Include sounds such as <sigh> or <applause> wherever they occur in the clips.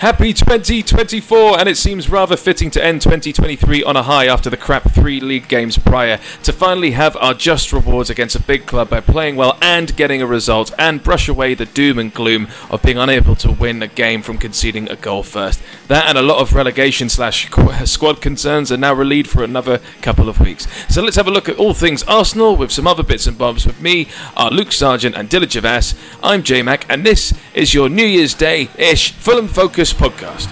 Happy 2024, and it seems rather fitting to end 2023 on a high after the crap three league games prior to finally have our just rewards against a big club by playing well and getting a result and brush away the doom and gloom of being unable to win a game from conceding a goal first. That and a lot of relegation slash squad concerns are now relieved for another couple of weeks. So let's have a look at all things Arsenal with some other bits and bobs with me, our Luke Sargeant and Dylan Chavasse. I'm J Mac, and this is your New Year's Day ish Fulham Focus podcast.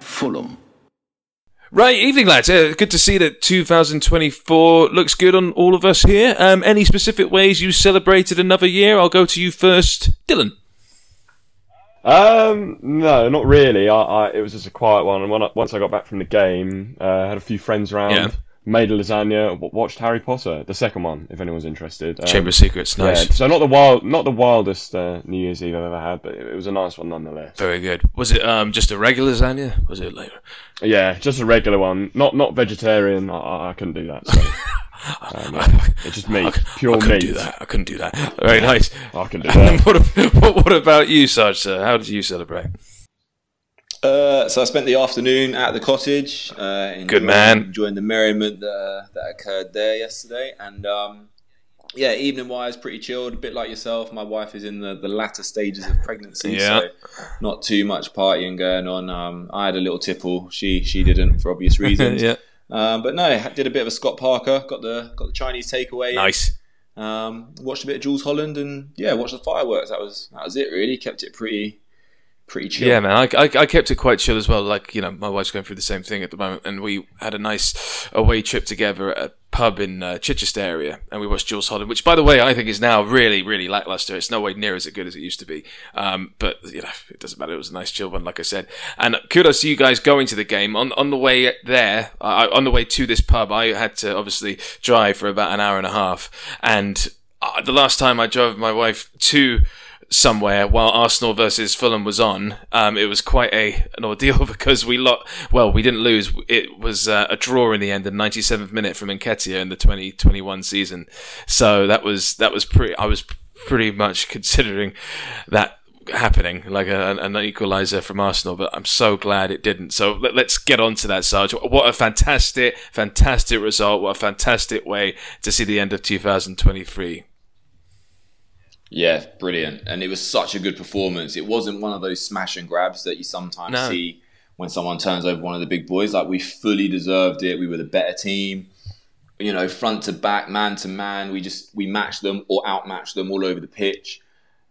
Fulham. Right, evening, lads. Uh, good to see that 2024 looks good on all of us here. Um, any specific ways you celebrated another year? I'll go to you first, Dylan. Um, no, not really. I, I, it was just a quiet one. And when I, once I got back from the game, uh, I had a few friends around. Yeah made a lasagna, watched Harry Potter, the second one, if anyone's interested. Um, Chamber of Secrets, nice. Yeah, so not the wild, not the wildest uh, New Year's Eve I've ever had, but it, was a nice one nonetheless. Very good. Was it um, just a regular lasagna? Was it later? Yeah, just a regular one. Not not vegetarian. I, I couldn't do that. So. <laughs> Um. It's just meat, pure I couldn't meat. do that. I couldn't do that. Very nice. I can do that. <laughs> what, what, <laughs> what about you, Sarge? Sir? How did you celebrate? Uh, so I spent the afternoon at the cottage. Uh, enjoying, Good man. Enjoying the merriment that, that occurred there yesterday, and um, yeah, evening wise, pretty chilled. A bit like yourself. My wife is in the, the latter stages of pregnancy, yeah. so not too much partying going on. Um, I had a little tipple. She she didn't for obvious <laughs> reasons. yeah. Um, but no, did a bit of a Scott Parker. Got the got the Chinese takeaway. Nice. Um, watched a bit of Jools Holland and yeah, watched the fireworks. That was that was it. Really kept it pretty pretty chill. Yeah, man, I, I, I, kept it quite chill as well. Like, you know, my wife's going through the same thing at the moment, and we had a nice away trip together at a pub in uh, Chichester area, and we watched Jools Holland, which, by the way, I think is now really, really lackluster. It's no way near as good as it used to be. Um, but, you know, it doesn't matter. It was a nice chill one, like I said. And kudos to you guys going to the game. On, on the way there, uh, on the way to this pub, I had to obviously drive for about an hour and a half. And uh, the last time I drove my wife to somewhere while Arsenal versus Fulham was on. Um, it was quite a an ordeal <laughs> because we lot well we didn't lose. It was uh, a draw in the end, the 97th minute from Nketiah in the 2021 season. So that was that was pretty. I was pretty much considering that happening like a, an equalizer from Arsenal, but I'm so glad it didn't. So let, us get on to that, Sarge. What a fantastic, fantastic result! What a fantastic way to see the end of 2023. Yeah, brilliant. And it was such a good performance. It wasn't one of those smash and grabs that you sometimes no. see when someone turns over one of the big boys. Like we fully deserved it. We were the better team. You know, front to back, man to man. We just we matched them or outmatched them all over the pitch.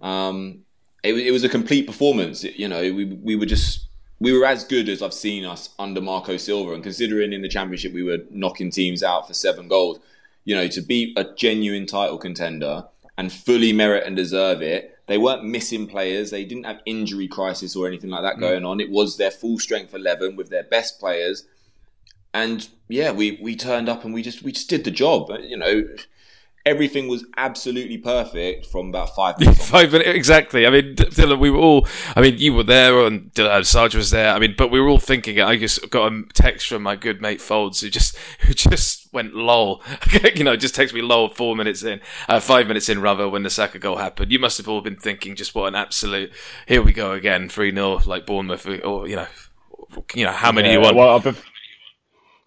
Um, it, it was a complete performance. It, you know, we we were just we were as good as I've seen us under Marco Silva. And considering in the championship we were knocking teams out for seven goals, you know, to beat a genuine title contender and fully merit and deserve it. They weren't missing players. They didn't have injury crisis or anything like that mm. going on. It was their full strength eleven with their best players. And yeah, we, we turned up and we just we just did the job. You know, everything was absolutely perfect from about five <laughs> minutes. five minutes, exactly. I mean, Dylan, we were all. I mean, you were there, and Dylan, Sarge was there. I mean, but we were all thinking. I just got a text from my good mate Folds, who just <laughs> who just went lol. <laughs> you know, just text me lol four minutes in, uh, five minutes in rather when the Saka goal happened. You must have all been thinking, just what an absolute. Here we go again, three 0 like Bournemouth, or you know, you know how many yeah, you want. Well,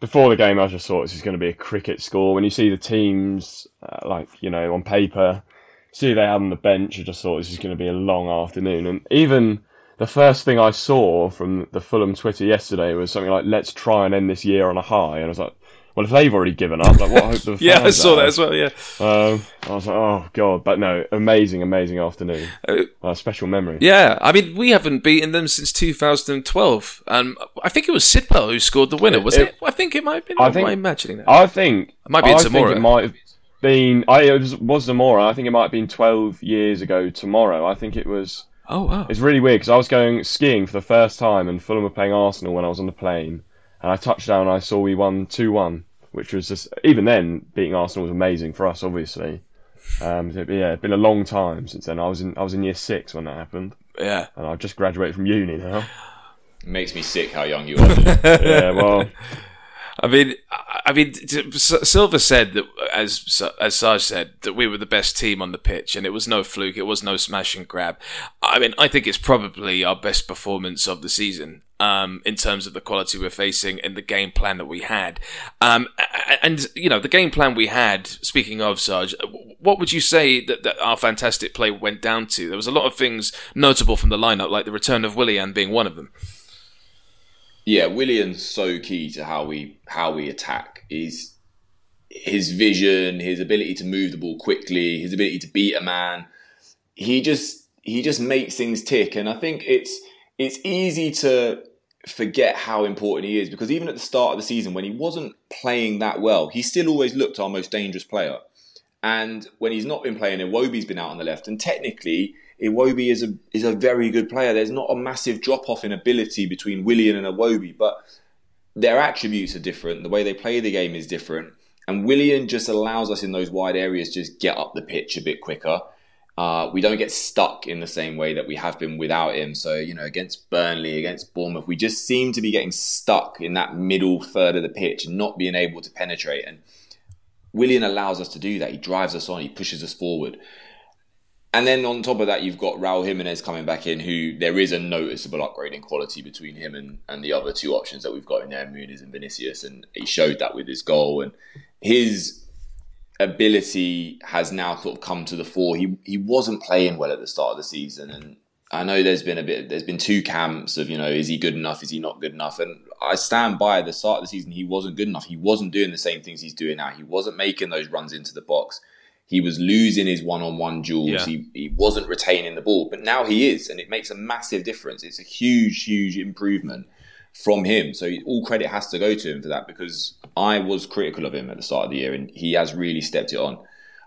before the game, I just thought this is going to be a cricket score. When you see the teams, uh, like you know, on paper, see they have on the bench, I just thought this is going to be a long afternoon. And even the first thing I saw from the Fulham Twitter yesterday was something like, "Let's try and end this year on a high." And I was like, well, if they've already given up, like what hope <laughs> the yeah, I saw that as well. Yeah, um, I was like, oh god, but no, amazing, amazing afternoon, uh, uh, special memory. Yeah, I mean, we haven't beaten them since 2012, and I think it was Sidwell who scored the winner. Was it? it? I think it might have been. I think, am I imagining that? I think it might be I Zamora. I think it might have been. I it was, was Zamora. I think it might have been 12 years ago tomorrow. I think it was. Oh wow! It's really weird because I was going skiing for the first time, and Fulham were playing Arsenal when I was on the plane, and I touched down. and I saw we won two one which was just even then beating Arsenal was amazing for us, obviously. Um, so, yeah, it's been a long time since then. I was in I was in year six when that happened. Yeah, and I've just graduated from uni now. It makes me sick how young you are. <laughs> yeah, well. I mean, I mean, Silva said that, as as Sarge said, that we were the best team on the pitch, and it was no fluke. It was no smash and grab. I mean, I think it's probably our best performance of the season. Um, in terms of the quality we're facing and the game plan that we had. Um, and, you know, the game plan we had, speaking of Sarge, what would you say that, that, our fantastic play went down to? There was a lot of things notable from the lineup, like the return of Willian being one of them. Yeah, Willian's so key to how we how we attack. Is his vision, his ability to move the ball quickly, his ability to beat a man. He just he just makes things tick, and I think it's it's easy to forget how important he is because even at the start of the season when he wasn't playing that well, he still always looked our most dangerous player. And when he's not been playing, Iwobi's been out on the left, and technically Iwobi is a is a very good player. There's not a massive drop off in ability between Willian and Iwobi, but their attributes are different. The way they play the game is different, and Willian just allows us in those wide areas just get up the pitch a bit quicker. Uh, we don't get stuck in the same way that we have been without him. So, you know, against Burnley, against Bournemouth, we just seem to be getting stuck in that middle third of the pitch and not being able to penetrate. And Willian allows us to do that. He drives us on, he pushes us forward. And then on top of that, you've got Raul Jimenez coming back in, who there is a noticeable upgrade in quality between him and, and the other two options that we've got in there, Muniz and Vinicius. And he showed that with his goal. And his ability has now sort of come to the fore. He he wasn't playing well at the start of the season, and I know there's been a bit. There's been two camps of you know, is he good enough? Is he not good enough? And I stand by the start of the season. He wasn't good enough. He wasn't doing the same things he's doing now. He wasn't making those runs into the box. He was losing his one-on-one duels. Yeah. He, he wasn't retaining the ball, but now he is, and it makes a massive difference. It's a huge, huge improvement from him. So all credit has to go to him for that because I was critical of him at the start of the year, and he has really stepped it on.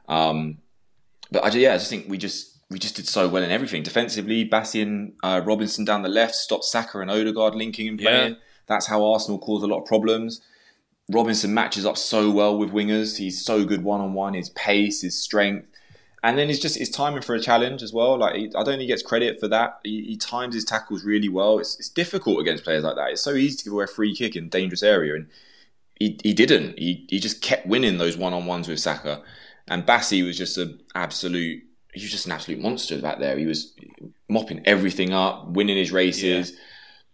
Um, but I, yeah, I just think we just we just did so well in everything defensively. Bassey and uh, Robinson down the left stopped Saka and Odegaard linking and playing. Yeah. That's how Arsenal caused a lot of problems. Robinson matches up so well with wingers. He's so good one on one. His pace, his strength, and then he's just his timing for a challenge as well. Like he, I don't think he gets credit for that. He, he times his tackles really well. It's, it's, difficult against players like that. It's so easy to give away a free kick in dangerous area, and he, he didn't. He he just kept winning those one on ones with Saka, and Bassey was just an absolute. He was just an absolute monster back there. He was mopping everything up, winning his races. Yeah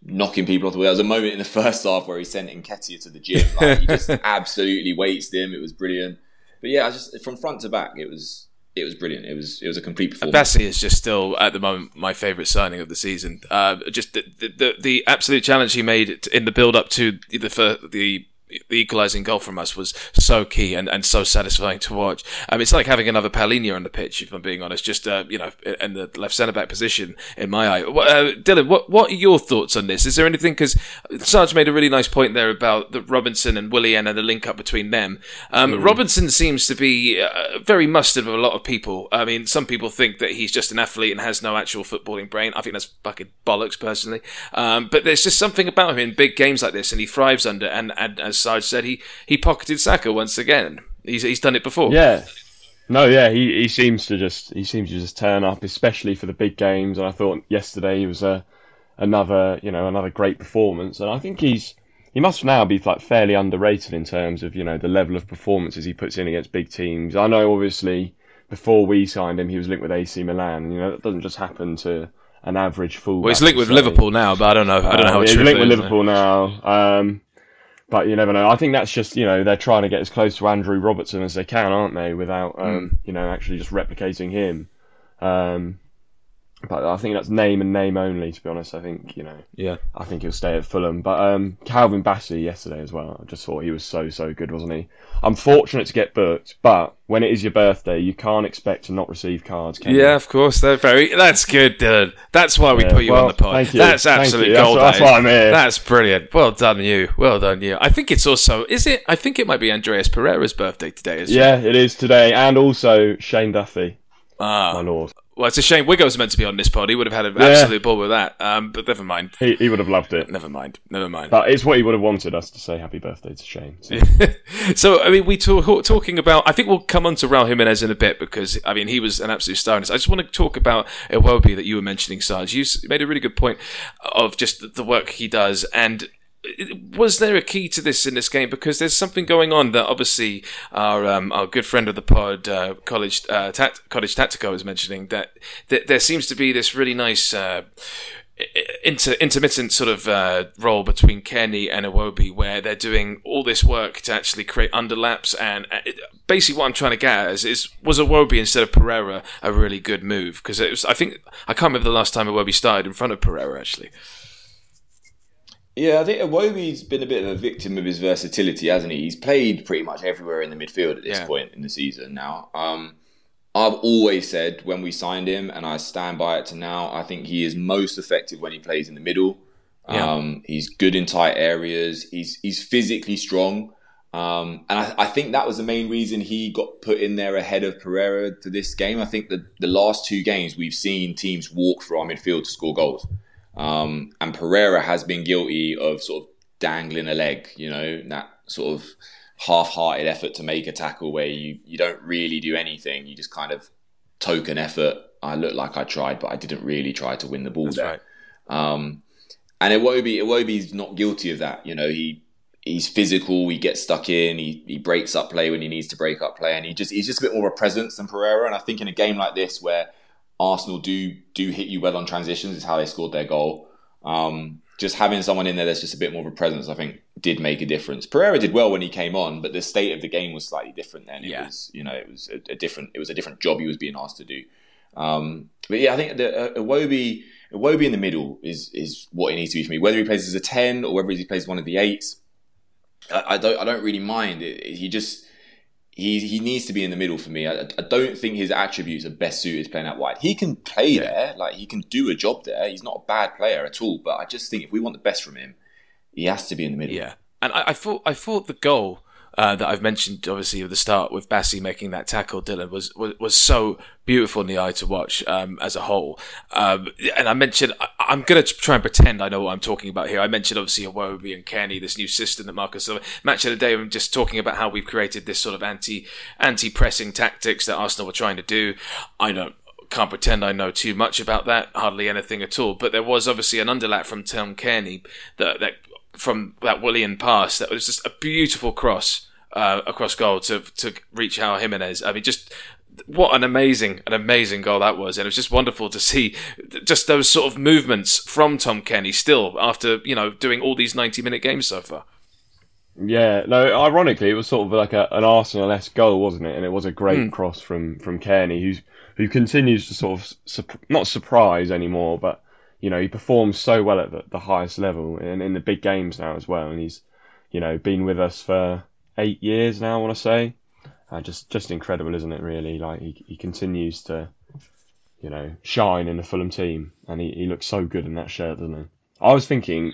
knocking people off the wheel. There was a moment in the first half where he sent Nketiah to the gym. Like, he just <laughs> absolutely wasted him. It was brilliant. But yeah, I just from front to back, it was it was brilliant. It was it was a complete performance. Bassey is just still at the moment my favourite signing of the season. Uh, just the, the, the absolute challenge he made in the build up to the the the equalising goal from us was so key and, and so satisfying to watch. Um, it's like having another Palhinha on the pitch, if I'm being honest, just, uh, you know, in the left centre back position in my eye. Uh, Dylan, what, what are your thoughts on this? Is there anything, because Sarge made a really nice point there about the Robinson and Willian and the link up between them. Um, mm. Robinson seems to be uh, very mustard with a lot of people. I mean, some people think that he's just an athlete and has no actual footballing brain. I think that's fucking bollocks, personally. Um, but there's just something about him in big games like this, and he thrives under, and, and as Sarge said, he, he pocketed Saka once again. He's, he's done it before. Yeah. No, yeah, he, he seems to just he seems to just turn up, especially for the big games. And I thought yesterday he was a another you know another great performance. And I think he's he must now be like fairly underrated in terms of you know the level of performances he puts in against big teams. I know obviously before we signed him, he was linked with AC Milan. You know that doesn't just happen to an average fullback. Well, he's linked with so. Liverpool now, but I don't know. I don't know how uh, he's linked with Liverpool now. Um, but you never know. I think that's just you know they're trying to get as close to Andrew Robertson as they can, aren't they? Without um, mm. you know actually just replicating him. Um, but I think that's name and name only. To be honest, I think you know. Yeah. I think he'll stay at Fulham. But um, Calvin Bassey yesterday as well. I just thought he was so so good, wasn't he? I'm fortunate to get booked, but when it is your birthday, you can't expect to not receive cards. Can yeah, you? of course. They're very. That's good, Dylan. That's why we yeah, put you well, on the pod. That's absolute gold. That's, that's why I'm here. That's brilliant. Well done, you. Well done, you. I think it's also. Is it? I think it might be Andreas Pereira's birthday today. Yeah, it is today, and also Shane Duffy. Ah, my lord. Well, it's a shame Wigo was meant to be on this pod. He would have had an yeah. absolute ball with that. Um, but never mind. He, he would have loved it. Never mind. Never mind. But it's what he would have wanted us to say happy birthday to Shane. So, <laughs> so I mean, we talk talking about. I think we'll come on to Raul Jimenez in a bit because I mean he was an absolute star. I just want to talk about Iwobi that you were mentioning, Sarge. You made a really good point of just the work he does and was there a key to this in this game? Because there's something going on that obviously our um, our good friend of the pod, uh, College uh, Tat- Cottage Tactico, was mentioning that, that there seems to be this really nice. Uh, inter- intermittent sort of uh, role between Cairney and Iwobi, where they're doing all this work to actually create underlaps. And uh, basically, what I'm trying to get at is, is was Iwobi instead of Pereira a really good move? Because it was, I think, I can't remember the last time Iwobi started in front of Pereira actually. Yeah, I think Iwobi's been a bit of a victim of his versatility, hasn't he? He's played pretty much everywhere in the midfield at this yeah. point in the season now. Um, I've always said when we signed him, and I stand by it to now, I think he is most effective when he plays in the middle. Yeah. Um, he's good in tight areas. He's he's physically strong. Um, and I, I, think that was the main reason he got put in there ahead of Pereira for this game. I think that the last two games we've seen teams walk through our midfield to score goals. Um, and Pereira has been guilty of sort of dangling a leg, you know, that sort of half-hearted effort to make a tackle where you you don't really do anything. You just kind of token effort. I look like I tried, but I didn't really try to win the ball That's there. Right. Um, and Iwobi, Iwobi's not guilty of that. You know, he he's physical. He gets stuck in. He he breaks up play when he needs to break up play, and he just he's just a bit more of a presence than Pereira. And I think in a game like this where Arsenal do do hit you well on transitions, is how they scored their goal. Um, just having someone in there that's just a bit more of a presence, I think, did make a difference. Pereira did well when he came on, but the state of the game was slightly different then. It yeah. was, you know, it was a, a, different, it was a different job he was being asked to do. Um, but yeah, I think the uh, Iwobi, Iwobi in the middle is is what he needs to be for me. Whether he plays as a ten or whether he plays one of the eights, I, I don't, I don't really mind. It, he just he he needs to be in the middle for me. I, I, don't think his attributes are best suited playing out wide. He can play yeah. there, like he can do a job there. He's not a bad player at all. But I just think if we want the best from him, he has to be in the middle. Yeah, and I, I thought I thought the goal uh, that I've mentioned, obviously, at the start with Bassey making that tackle, Dylan was was, was so beautiful in the eye to watch um, as a whole. Um, and I mentioned, I, am going to try and pretend I know what I'm talking about here. I mentioned obviously Iwobi and Cairney, this new system that Marcus. So match of the day, I'm just talking about how we've created this sort of anti anti pressing tactics that Arsenal were trying to do. I don't can't pretend I know too much about that, hardly anything at all. But there was obviously an underlap from Tom Cairney that, that from that Willian pass that was just a beautiful cross uh, across goal to to reach Raul Jimenez. I mean, just what an amazing, an amazing goal that was, and it was just wonderful to see just those sort of movements from Tom Cairney still after you know doing all these ninety minute games so far. Yeah, no. Ironically, it was sort of like a, an Arsenal-esque goal, wasn't it? And it was a great mm. cross from from Cairney, who's who continues to sort of su- not surprise anymore, but you know, he performs so well at the, the, highest level and in the big games now as well. And he's, you know, been with us for eight years now, I want to say. Uh, just, just incredible, isn't it? Really, like he, he continues to, you know, shine in the Fulham team, and he, he looks so good in that shirt, doesn't he? I was thinking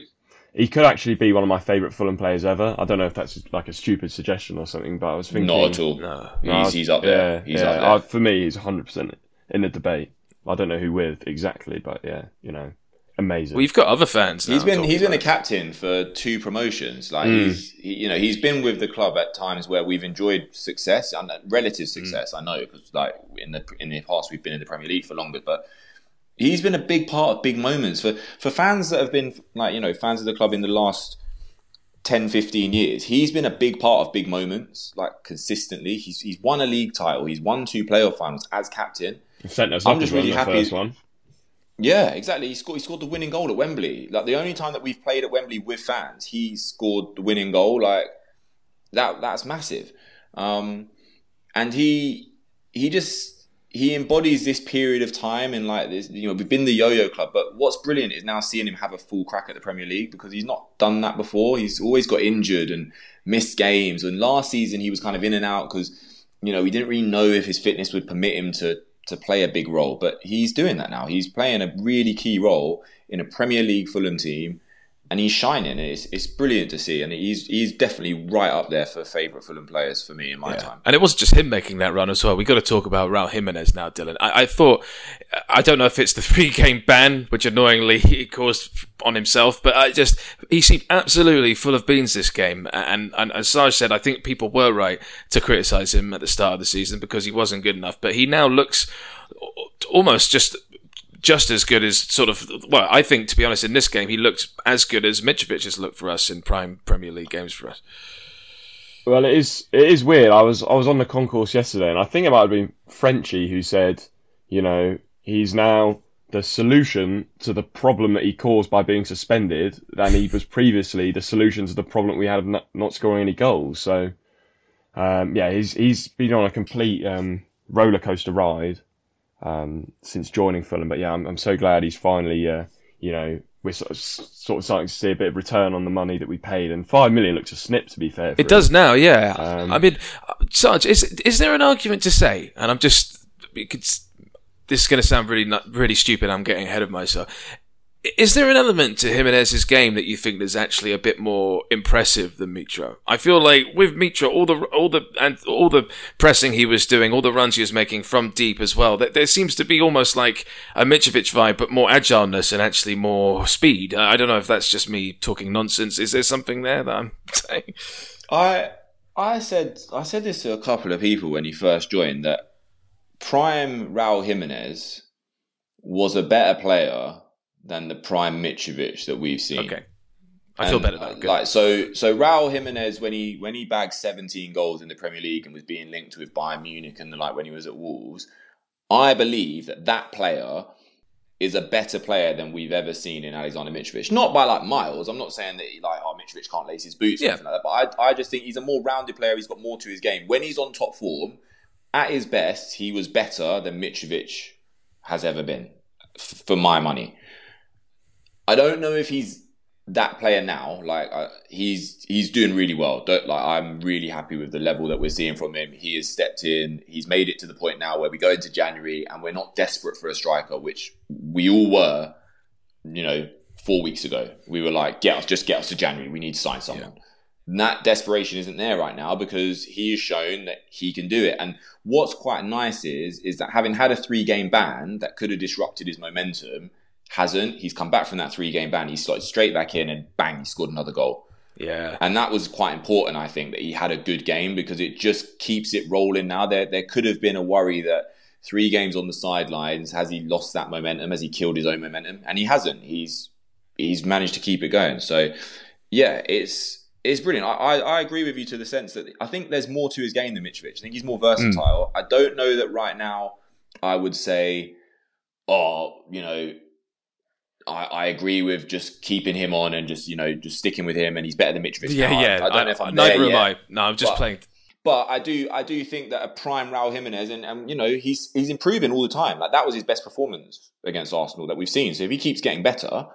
he could actually be one of my favourite Fulham players ever. I don't know if that's like a stupid suggestion or something, but I was thinking. Not at all. No, he's, he's up there. Yeah, he's yeah. Up there. I, for me, he's 100% in the debate. I don't know who with exactly, but yeah, you know, amazing. We've got other fans. he's been he's been a captain for two promotions. Like mm. he's he, you know he's been with the club at times where we've enjoyed success and relative success. Mm. I know because like in the in the past we've been in the Premier League for longer, but he's been a big part of big moments for for fans that have been like you know fans of the club in the last 10 15 years he's been a big part of big moments like consistently he's he's won a league title he's won two playoff finals as captain I'm just really happy. One. Yeah, exactly. He scored. He scored the winning goal at Wembley. Like the only time that we've played at Wembley with fans, he scored the winning goal. Like that. That's massive. Um, and he he just he embodies this period of time and like this. You know, we've been the Yo-Yo Club, but what's brilliant is now seeing him have a full crack at the Premier League because he's not done that before. He's always got injured and missed games. And last season he was kind of in and out because you know we didn't really know if his fitness would permit him to to play a big role, but he's doing that now. He's playing a really key role in a Premier League Fulham team, and he's shining. It's, it's brilliant to see, and he's he's definitely right up there for favourite Fulham players for me in my yeah. time. And it wasn't just him making that run as well. We got to talk about Raul Jimenez now, Dylan. I, I thought I don't know if it's the <laughs> three game ban, which annoyingly he caused on himself, but I just he seemed absolutely full of beans this game. And, and as Sarge said, I think people were right to criticise him at the start of the season because he wasn't good enough. But he now looks almost just just as good as sort of. Well, I think to be honest, in this game, he looked as good as Mitrovic has looked for us in prime Premier League games for us. Well, it is it is weird. I was I was on the concourse yesterday, and I think it might have been Frenchy who said, you know, he's now the solution to the problem that he caused by being suspended than he was previously the solution to the problem we had of not, not scoring any goals. So, um, yeah, he's he's been on a complete um, roller coaster ride um, since joining Fulham. But yeah, I'm, I'm so glad he's finally, uh, you know, we're sort of, sort of starting to see a bit of return on the money that we paid. And five million looks a snip, to be fair. It does now, yeah. Um, I mean, Sarge, is is there an argument to say? And I'm just, this is going to sound really really stupid. I'm getting ahead of myself. Is there an element to Jimenez's game that you think is actually a bit more impressive than Mitro? I feel like with Mitro, all the all the and all the pressing he was doing, all the runs he was making from deep as well, that there seems to be almost like a Mitrovic vibe, but more agileness and actually more speed. I don't know if that's just me talking nonsense. Is there something there that I'm <laughs> saying? I I said I said this to a couple of people when he first joined that prime Raul Jimenez was a better player than the prime Mitrovic that we've seen. Okay. I feel better about uh, it. Like so, so Raul Jimenez when he when he bagged 17 goals in the Premier League and was being linked with Bayern Munich and the like when he was at Wolves, I believe that that player is a better player than we've ever seen in Alexander Mitrovic. Not by like miles. I'm not saying that he, like oh Mitrovic can't lace his boots yeah. or anything like that. But I I just think he's a more rounded player. He's got more to his game. When he's on top form, at his best, he was better than Mitrovic has ever been, f- for my money. I don't know if he's that player now. Like uh, he's he's doing really well. Don't, like I'm really happy with the level that we're seeing from him. He has stepped in. He's made it to the point now where we go into January and we're not desperate for a striker, which we all were. You know, four weeks ago, we were like, "Get us, just get us to January. We need to sign someone." Yeah that desperation isn't there right now because he has shown that he can do it. And what's quite nice is is that having had a three game ban that could have disrupted his momentum, hasn't. He's come back from that three game ban. He started straight back in and bang, he scored another goal. Yeah. And that was quite important, I think, that he had a good game because it just keeps it rolling now. There there could have been a worry that three games on the sidelines, has he lost that momentum? Has he killed his own momentum? And he hasn't. He's he's managed to keep it going. So yeah, it's it's brilliant. I, I, I, agree with you to the sense that I think there's more to his game than Mitrovic. I think he's more versatile. Mm. I don't know that right now I would say, oh, you know, I, I, agree with just keeping him on and just, you know, just sticking with him and he's better than Mitrovic. Yeah, now. yeah. I, I, don't know if I'm neither am I. No, I'm just but, playing. But I do I do think that a prime Raul Jimenez and, and you know, he's he's improving all the time. Like that was his best performance against Arsenal that we've seen. So if he keeps getting better,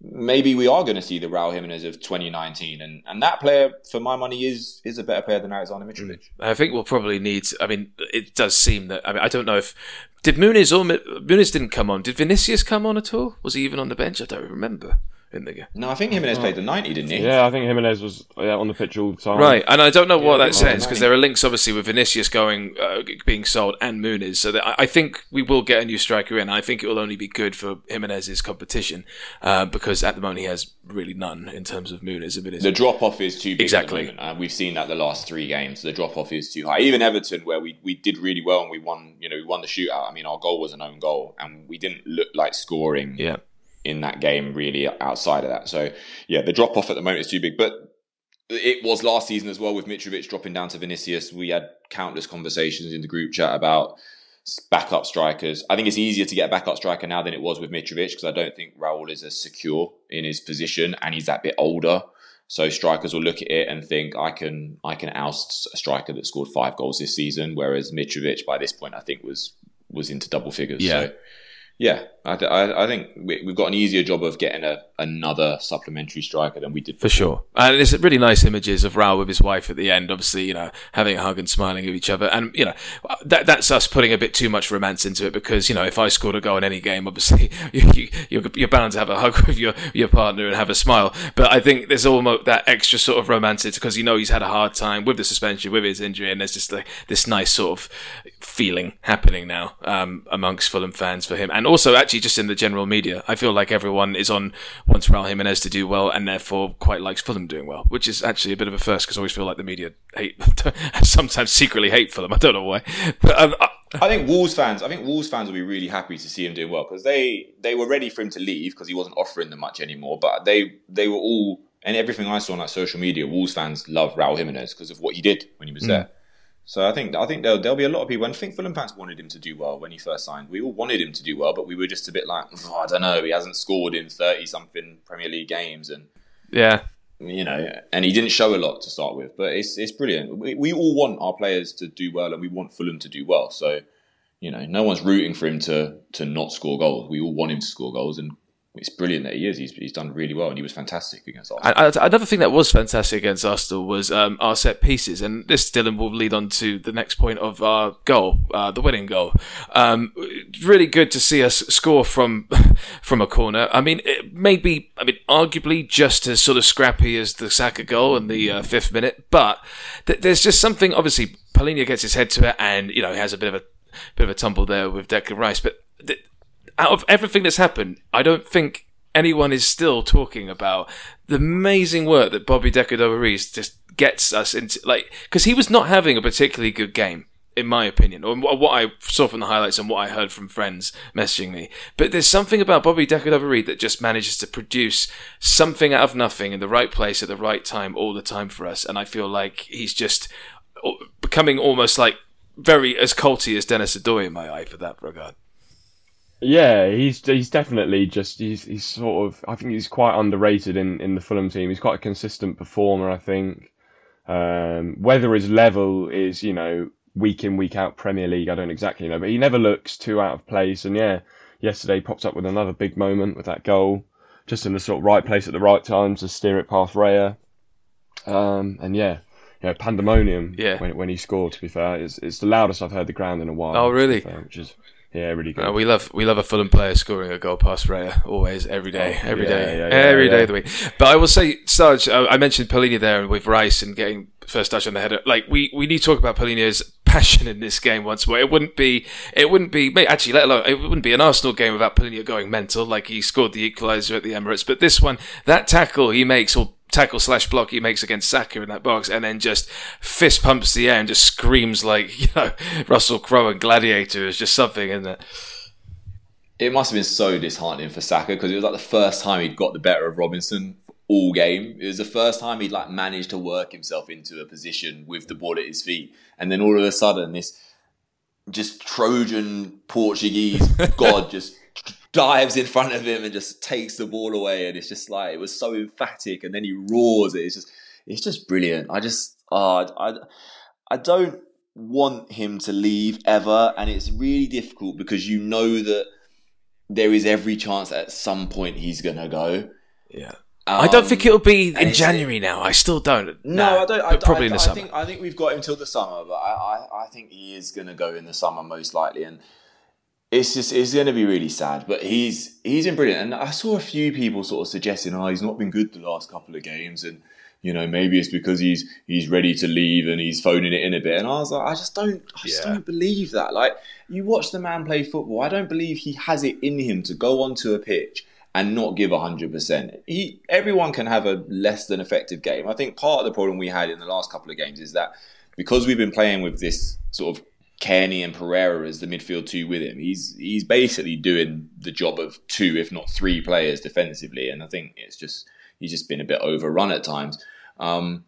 maybe we are going to see the Raul Jimenez of 2019, and and that player, for my money, is is a better player than Alexander Mitrovic. Mm. I think we'll probably need. I mean, it does seem that. I mean, I don't know if did Muniz or Muniz didn't come on. Did Vinicius come on at all? Was he even on the bench? I don't remember in the No, I think Jimenez played the 90, didn't he? Yeah, I think Jimenez was yeah, on the pitch all the time. Right, and I don't know what yeah, that says because there are links obviously with Vinicius going uh, being sold and Muniz. So that I, think we will get a new striker in. I think it will only be good for Jimenez's competition uh, because at the moment he has really none in terms of Muniz and Vinicius. The drop off is too big. Exactly, uh, we've seen that the last three games. The drop off is too high. Even Everton, where we, we did really well and we won, you know, we won the shootout. I mean, our goal was an own goal, and we didn't look like scoring. Yeah in that game really outside of that. So yeah, the drop off at the moment is too big, but it was last season as well with Mitrovic dropping down to Vinicius. We had countless conversations in the group chat about backup strikers. I think it's easier to get a backup striker now than it was with Mitrovic because I don't think Raul is as secure in his position and he's that bit older. So strikers will look at it and think I can I can oust a striker that scored five goals this season, whereas Mitrovic by this point I think was was into double figures. Yeah. So yeah, I, th- I, think we, have got an easier job of getting a, another supplementary striker than we did before. for sure. And it's really nice images of Raul with his wife at the end. Obviously, you know, having a hug and smiling at each other, and you know, that that's us putting a bit too much romance into it because you know, if I scored a goal in any game, obviously <laughs> you, you, you're bound to have a hug <laughs> with your your partner and have a smile. But I think there's almost that extra sort of romance because you know he's had a hard time with the suspension, with his injury, and there's just like this nice sort of feeling happening now um, amongst Fulham fans for him, and also actually just in the general media. I feel like everyone is on wants Raul Jimenez to do well, and therefore quite likes Fulham doing well, which is actually a bit of a first because I always feel like the media hate <laughs> sometimes secretly hate Fulham. I don't know why, but um, I think Wolves fans. I think Wolves fans will be really happy to see him doing well because they they were ready for him to leave because he wasn't offering them much anymore. But they they were all and everything I saw on like social media, Wolves fans love Raul Jimenez because of what he did when he was mm. there. So I think I think there'll, there'll be a lot of people. And I think Fulham fans wanted him to do well when he first signed. We all wanted him to do well, but we were just a bit like, oh, I don't know. He hasn't scored in thirty something Premier League games, and yeah, you know, and he didn't show a lot to start with. But it's it's brilliant. We, we all want our players to do well, and we want Fulham to do well. So you know, no one's rooting for him to to not score goals. We all want him to score goals, and it's brilliant that he is. He's, he's done really well, and he was fantastic against Arsenal. another thing that was fantastic against Arsenal was um, our set pieces, and this Dylan will lead on to the next point of our goal, uh, the winning goal. Um, really good to see us score from <laughs> from a corner. I mean, it may be, I mean, arguably just as sort of scrappy as the Saka goal in the uh, fifth minute, but th- there's just something. Obviously, Palhinha gets his head to it, and you know, he has a bit of a bit of a tumble there with Declan Rice, but. Out of everything that's happened, I don't think anyone is still talking about the amazing work that Bobby Decordova-Reid just gets us into, like, because he was not having a particularly good game, in my opinion, or what I saw from the highlights and what I heard from friends messaging me. But there's something about Bobby Decordova-Reid that just manages to produce something out of nothing in the right place at the right time all the time for us, and I feel like he's just becoming almost like very as culty as Denis Odoi in my eye for that regard. Yeah, he's he's definitely just he's he's sort of I think he's quite underrated in, in the Fulham team. He's quite a consistent performer, I think. Um, whether his level is you know week in week out Premier League, I don't exactly know, but he never looks too out of place. And yeah, yesterday popped up with another big moment with that goal, just in the sort of right place at the right time to steer it past Raya. Um, and yeah, yeah, pandemonium yeah. when when he scored. To be fair, it's it's the loudest I've heard the ground in a while. Oh really? Fair, which is yeah, really good. Uh, we love we love a Fulham player scoring a goal past Raya always, every day, oh, every yeah, day, yeah, yeah, every day of the week. But I will say, Sarge, uh, I mentioned Palhinha there with Rice and getting first touch on the header. Like we, we need to talk about Palhinha's passion in this game once more. It wouldn't be it wouldn't be actually let alone it wouldn't be an Arsenal game without Palhinha going mental. Like he scored the equaliser at the Emirates, but this one, that tackle he makes or tackle slash block he makes against Saka in that box, and then just fist pumps the air and just screams like <laughs> you know Russell Crowe and Gladiator is just something, isn't it? it must have been so disheartening for Saka because it was like the first time he'd got the better of Robinson all game. It was the first time he'd like managed to work himself into a position with the ball at his feet, and then all of a sudden this just Trojan Portuguese <laughs> god just dives in front of him and just takes the ball away, and it's just like it was so emphatic, and then he roars it. It's just it's just brilliant. I just uh, I I don't want him to leave ever, and it's really difficult because you know that there is every chance that at some point he's gonna go. Yeah. Um, I don't think it'll be in January now. I still don't. No, I don't. I, probably I, in the I summer. Think, I think we've got him till the summer, but I, I, I think he is going to go in the summer most likely, and it's just it's going to be really sad. But he's he's been brilliant, and I saw a few people sort of suggesting, oh, he's not been good the last couple of games, and you know, maybe it's because he's he's ready to leave and he's phoning it in a bit. And I was like, I just don't, I just yeah. don't believe that. Like, you watch the man play football, I don't believe he has it in him to go onto a pitch and not give hundred percent. He, everyone can have a less than effective game. I think part of the problem we had in the last couple of games is that because we've been playing with this sort of Cairney and Pereira as the midfield two with him, he's he's basically doing the job of two, if not three players defensively. And I think it's just he's just been a bit overrun at times. Um,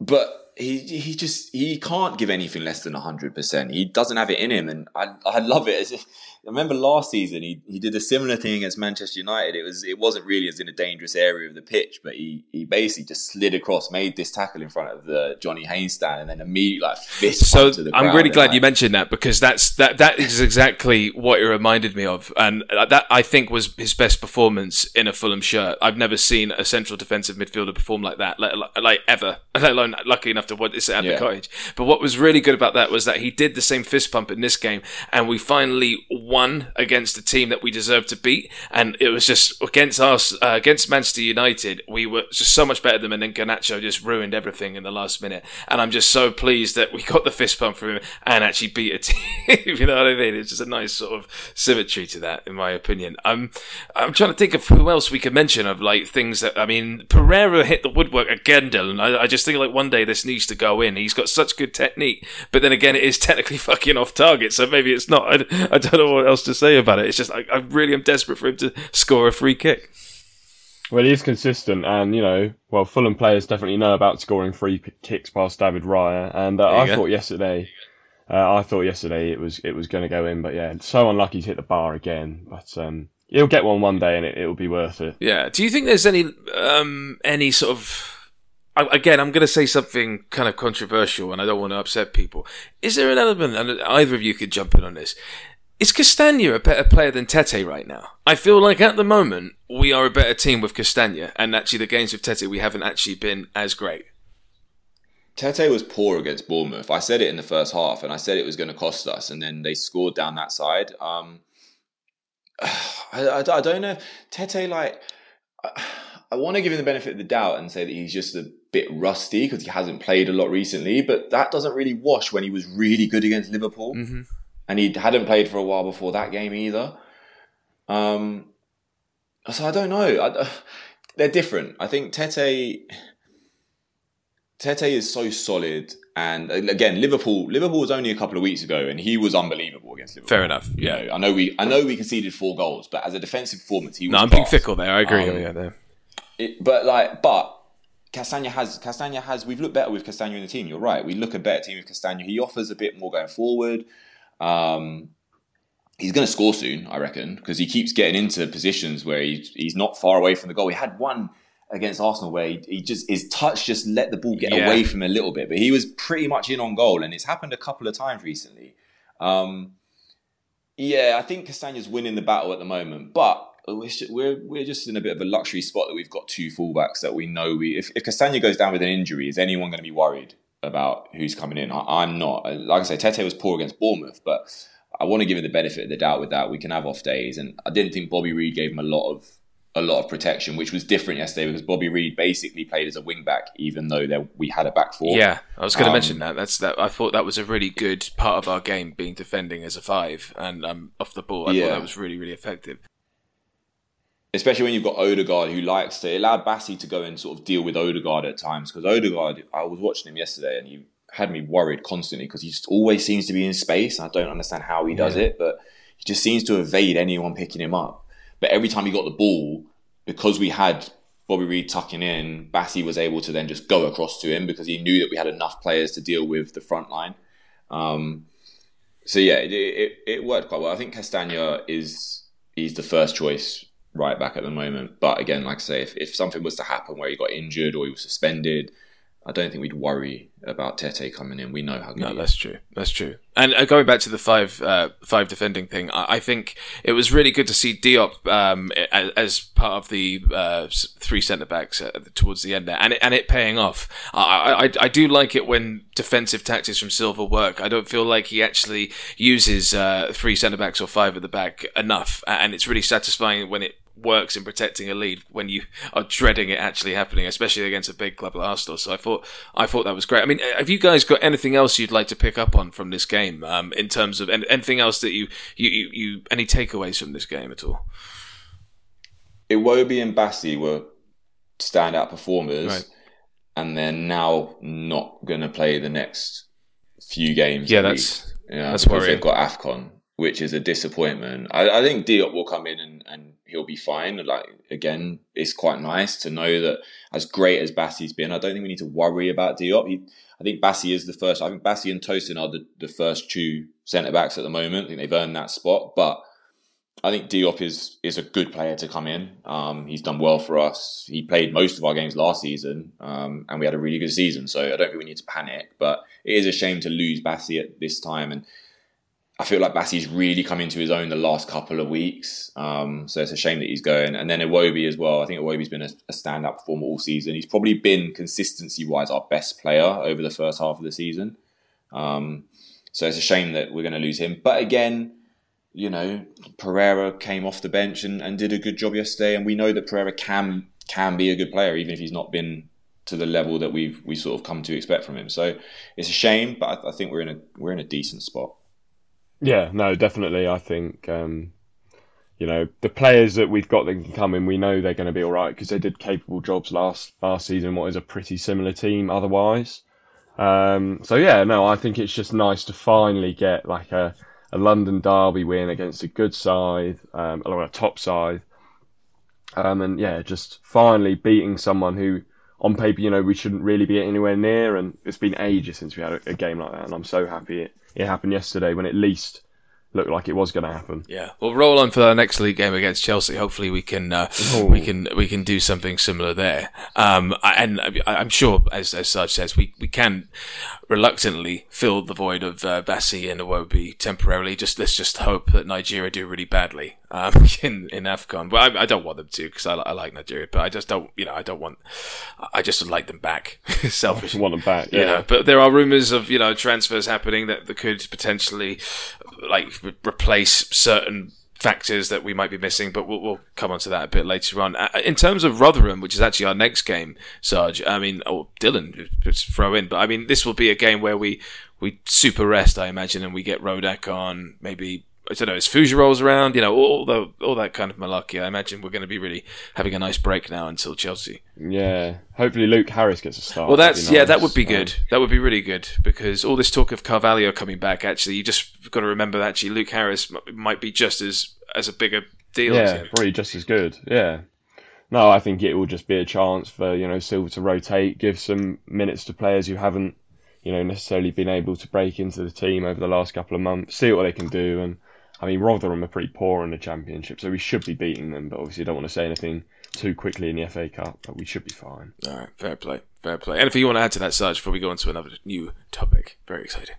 but he he just he can't give anything less than hundred percent. He doesn't have it in him, and I I love it. If, I remember last season he, he did a similar thing against Manchester United. It was it wasn't really as in a dangerous area of the pitch, but he, he basically just slid across, made this tackle in front of the Johnny Haynes stand, and then immediately like fist. So I'm really glad like, you mentioned that because that's that that is exactly what it reminded me of, and that I think was his best performance in a Fulham shirt. I've never seen a central defensive midfielder perform like that, like, like ever. <laughs> Let alone lucky enough to what it's at yeah. the cottage. But what was really good about that was that he did the same fist pump in this game, and we finally won against a team that we deserved to beat. And it was just against us, uh, against Manchester United, we were just so much better than them. And then Garnacho just ruined everything in the last minute. And I'm just so pleased that we <laughs> got the fist pump from him and actually beat a <laughs> team. you know what I mean? It's just a nice sort of symmetry to that, in my opinion. I'm, I'm trying to think of who else we could mention of like things that, I mean, Pereira hit the woodwork again, Dylan. I, I just think like one day this needs needs to go in. He's got such good technique, but then again, it is <laughs> technically fucking off target. So maybe it's not. I, I don't know what else to say about it. It's just I, I really am desperate for him to score a free kick. Well, he is consistent, and you know, well, Fulham players definitely know about scoring free kicks past David Raya, and uh, I go. thought yesterday, uh, I thought yesterday it was it was going to go in, but yeah, so unlucky to hit the bar again. But um, he'll get one one day, and it will be worth it. Yeah. Do you think there's any um, any sort of again, I'm going to say something kind of controversial, and I don't want to upset people. Is there an element, and either of you could jump in on this? Is Castagna a better player than Tete right now? I feel like at the moment we are a better team with Castagna, and actually the games with Tete we haven't actually been as great. Tete was poor against Bournemouth. I said it in the first half, and I said it was going to cost us, and then they scored down that side. Um, <sighs> I, I, I, don't know. Tete, like, I want to give him the benefit of the doubt and say that he's just a bit rusty because he hasn't played a lot recently, but that doesn't really wash when he was really good against Liverpool. Mm-hmm and he hadn't played for a while before that game either. Um, so I don't know. I, <sighs> they're different. I think Tete Tete is so solid, and again, Liverpool. Liverpool was only a couple of weeks ago, and he was unbelievable against Liverpool. Fair enough. Yeah, you know, I know we I know we conceded four goals, but as a defensive performance, he was. No, I'm being fickle there. I agree. Um, yeah, there. It, but like, but Castagna has Castagna has. We've looked better with Castagna in the team. You're right. We look a better team with Castagna. He offers a bit more going forward. Um, he's going to score soon, I reckon, because he keeps getting into positions where he, he's not far away from the goal. He had one against Arsenal where he, he just his touch just let the ball get yeah. away from him a little bit, but he was pretty much in on goal, and it's happened a couple of times recently. Um, yeah, I think Castagna's winning the battle at the moment, but we're we're just in a bit of a luxury spot that we've got two fullbacks that we know we if, if Castagna goes down with an injury, is anyone going to be worried? about who's coming in. I, am not. Like I say, Tete was poor against Bournemouth, but I want to give him the benefit of the doubt with that. We can have off days, and I didn't think Bobby Reid gave him a lot of a lot of protection, which was different yesterday because Bobby Reid basically played as a wing back, even though there, we had a back four. Yeah, I was going to um, mention that. That's that. I thought that was a really good part of our game, being defending as a five and um, off the ball. I yeah. thought that was really really effective especially when you've got Odegaard who likes to. It allowed Bassey to go and sort of deal with Odegaard at times because Odegaard, I was watching him yesterday and he had me worried constantly because he just always seems to be in space. I don't understand how he does yeah. it, but he just seems to evade anyone picking him up. But every time he got the ball, because we had Bobby Reid tucking in, Bassey was able to then just go across to him because he knew that we had enough players to deal with the front line. Um, so yeah, it, it, it worked quite well. I think Castagna is he's the first choice right back at the moment. But again, like I say, if, if something was to happen where he got injured or he was suspended, I don't think we'd worry about Tete coming in. We know how good. No, that's true. That's true. And uh, going back to the five uh, five defending thing, I, I, think it was really good to see Diop um, as, as, part of the uh, three centre backs uh, towards the end there, and it, and it paying off. I, I, I do like it when defensive tactics from Silva work. I don't feel like he actually uses uh, three centre backs or five at the back enough, and it's really satisfying when it works in protecting a lead when you <laughs> are dreading it actually happening, especially against a big club like Arsenal. So I thought I thought that was great. I mean, have you guys got anything else you'd like to pick up on from this game um, in terms of anything else that you, you you, you any takeaways from this game at all? Iwobi and Bassey were standout performers, right. and they're now not going to play the next few games. Yeah, that's yeah, that's worrying. They've got Afcon, which is a disappointment. I, I think Diop will come in and, and he'll be fine. Like again, it's quite nice to know that as great as Bassey's been, I don't think we need to worry about Diop. He, I think Bassey is the first. I think Bassey and Tosin are the, the first two centre backs at the moment. I think they've earned that spot, but I think Diop is is a good player to come in. Um, he's done well for us. He played most of our games last season, um, and we had a really good season. So I don't think we need to panic. But it is a shame to lose Bassey at this time, and I feel like Bassey's really come into his own the last couple of weeks. Um, so it's a shame that he's going. And then Iwobi as well. I think Iwobi's been a, a standout performer all season. He's probably been consistency wise our best player over the first half of the season. Um, so it's a shame that we're going to lose him. But again, you know, Pereira came off the bench and, and did a good job yesterday. And we know that Pereira can can be a good player, even if he's not been to the level that we've we sort of come to expect from him. So it's a shame, but I, I think we're in a we're in a decent spot. Yeah, no, definitely. I think um, you know the players that we've got that can come in, we know they're going to be all right because they did capable jobs last last season. What is a pretty similar team otherwise. Um, so yeah, no, I think it's just nice to finally get like a, a London derby win against a good side, um, or a top side, um, and yeah, just finally beating someone who, on paper, you know, we shouldn't really be anywhere near, and it's been ages since we had a, a game like that, and I'm so happy it, it happened yesterday when at least looked like it was going to happen. Yeah, we'll roll on for our next league game against Chelsea. Hopefully, we can uh, we can we can do something similar there. Um, and I, am sure, as as Sarge says, we we can reluctantly fill the void of uh, Bassey and Iwobi temporarily. Just let's just hope that Nigeria do really badly um, <laughs> in in Afcon. But I, I don't want them to because I, I, like Nigeria, but I just don't. You know, I don't want. I just would like them back. <laughs> Selfish. <laughs> want them back. Yeah. You know, but there are rumours of you know transfers happening that, that could potentially like replace certain factors that we might be missing, but we'll, we'll come on to that a bit later on. In terms of Rotherham, which is actually our next game, Sarge, I mean, oh, Dylan, just throw in, but I mean, this will be a game where we, we super rest, I imagine, and we get Rodak on, maybe I don't know, as Fuja rolls around, you know, all the all that kind of malarkey. I imagine we're going to be really having a nice break now until Chelsea. Yeah, hopefully Luke Harris gets a start. Well, that's nice. yeah, that would be good. Um, that would be really good because all this talk of Carvalho coming back, actually, you just got to remember that actually Luke Harris might be just as as a bigger deal. Yeah, probably just as good. Yeah. No, I think it will just be a chance for you know Silva to rotate, give some minutes to players who haven't you know necessarily been able to break into the team over the last couple of months, see what they can do and I mean, Rotherham are pretty poor in the Championship, so we should be beating them. But obviously, don't want to say anything too quickly in the FA Cup. But we should be fine. All right, fair play, fair play. Anything you want to add to that, Sarge, before we go on to another new topic? Very exciting.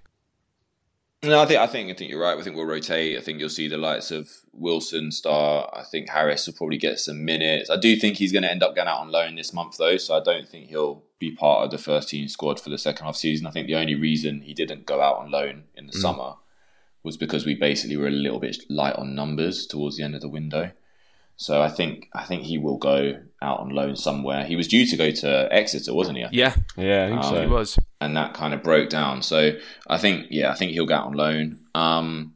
No, I think I think I think you're right. I think we'll rotate. I think you'll see the likes of Wilson start. I think Harris will probably get some minutes. I do think he's going to end up going out on loan this month, though. So I don't think he'll be part of the first team squad for the second half season. I think the only reason he didn't go out on loan in the mm. summer was because we basically were a little bit light on numbers towards the end of the window. So I think I think he will go out on loan somewhere. He was due to go to Exeter, wasn't he? Yeah, yeah, I think um, so. He was, and that kind of broke down. So I think, yeah, I think he'll go out on loan. Um,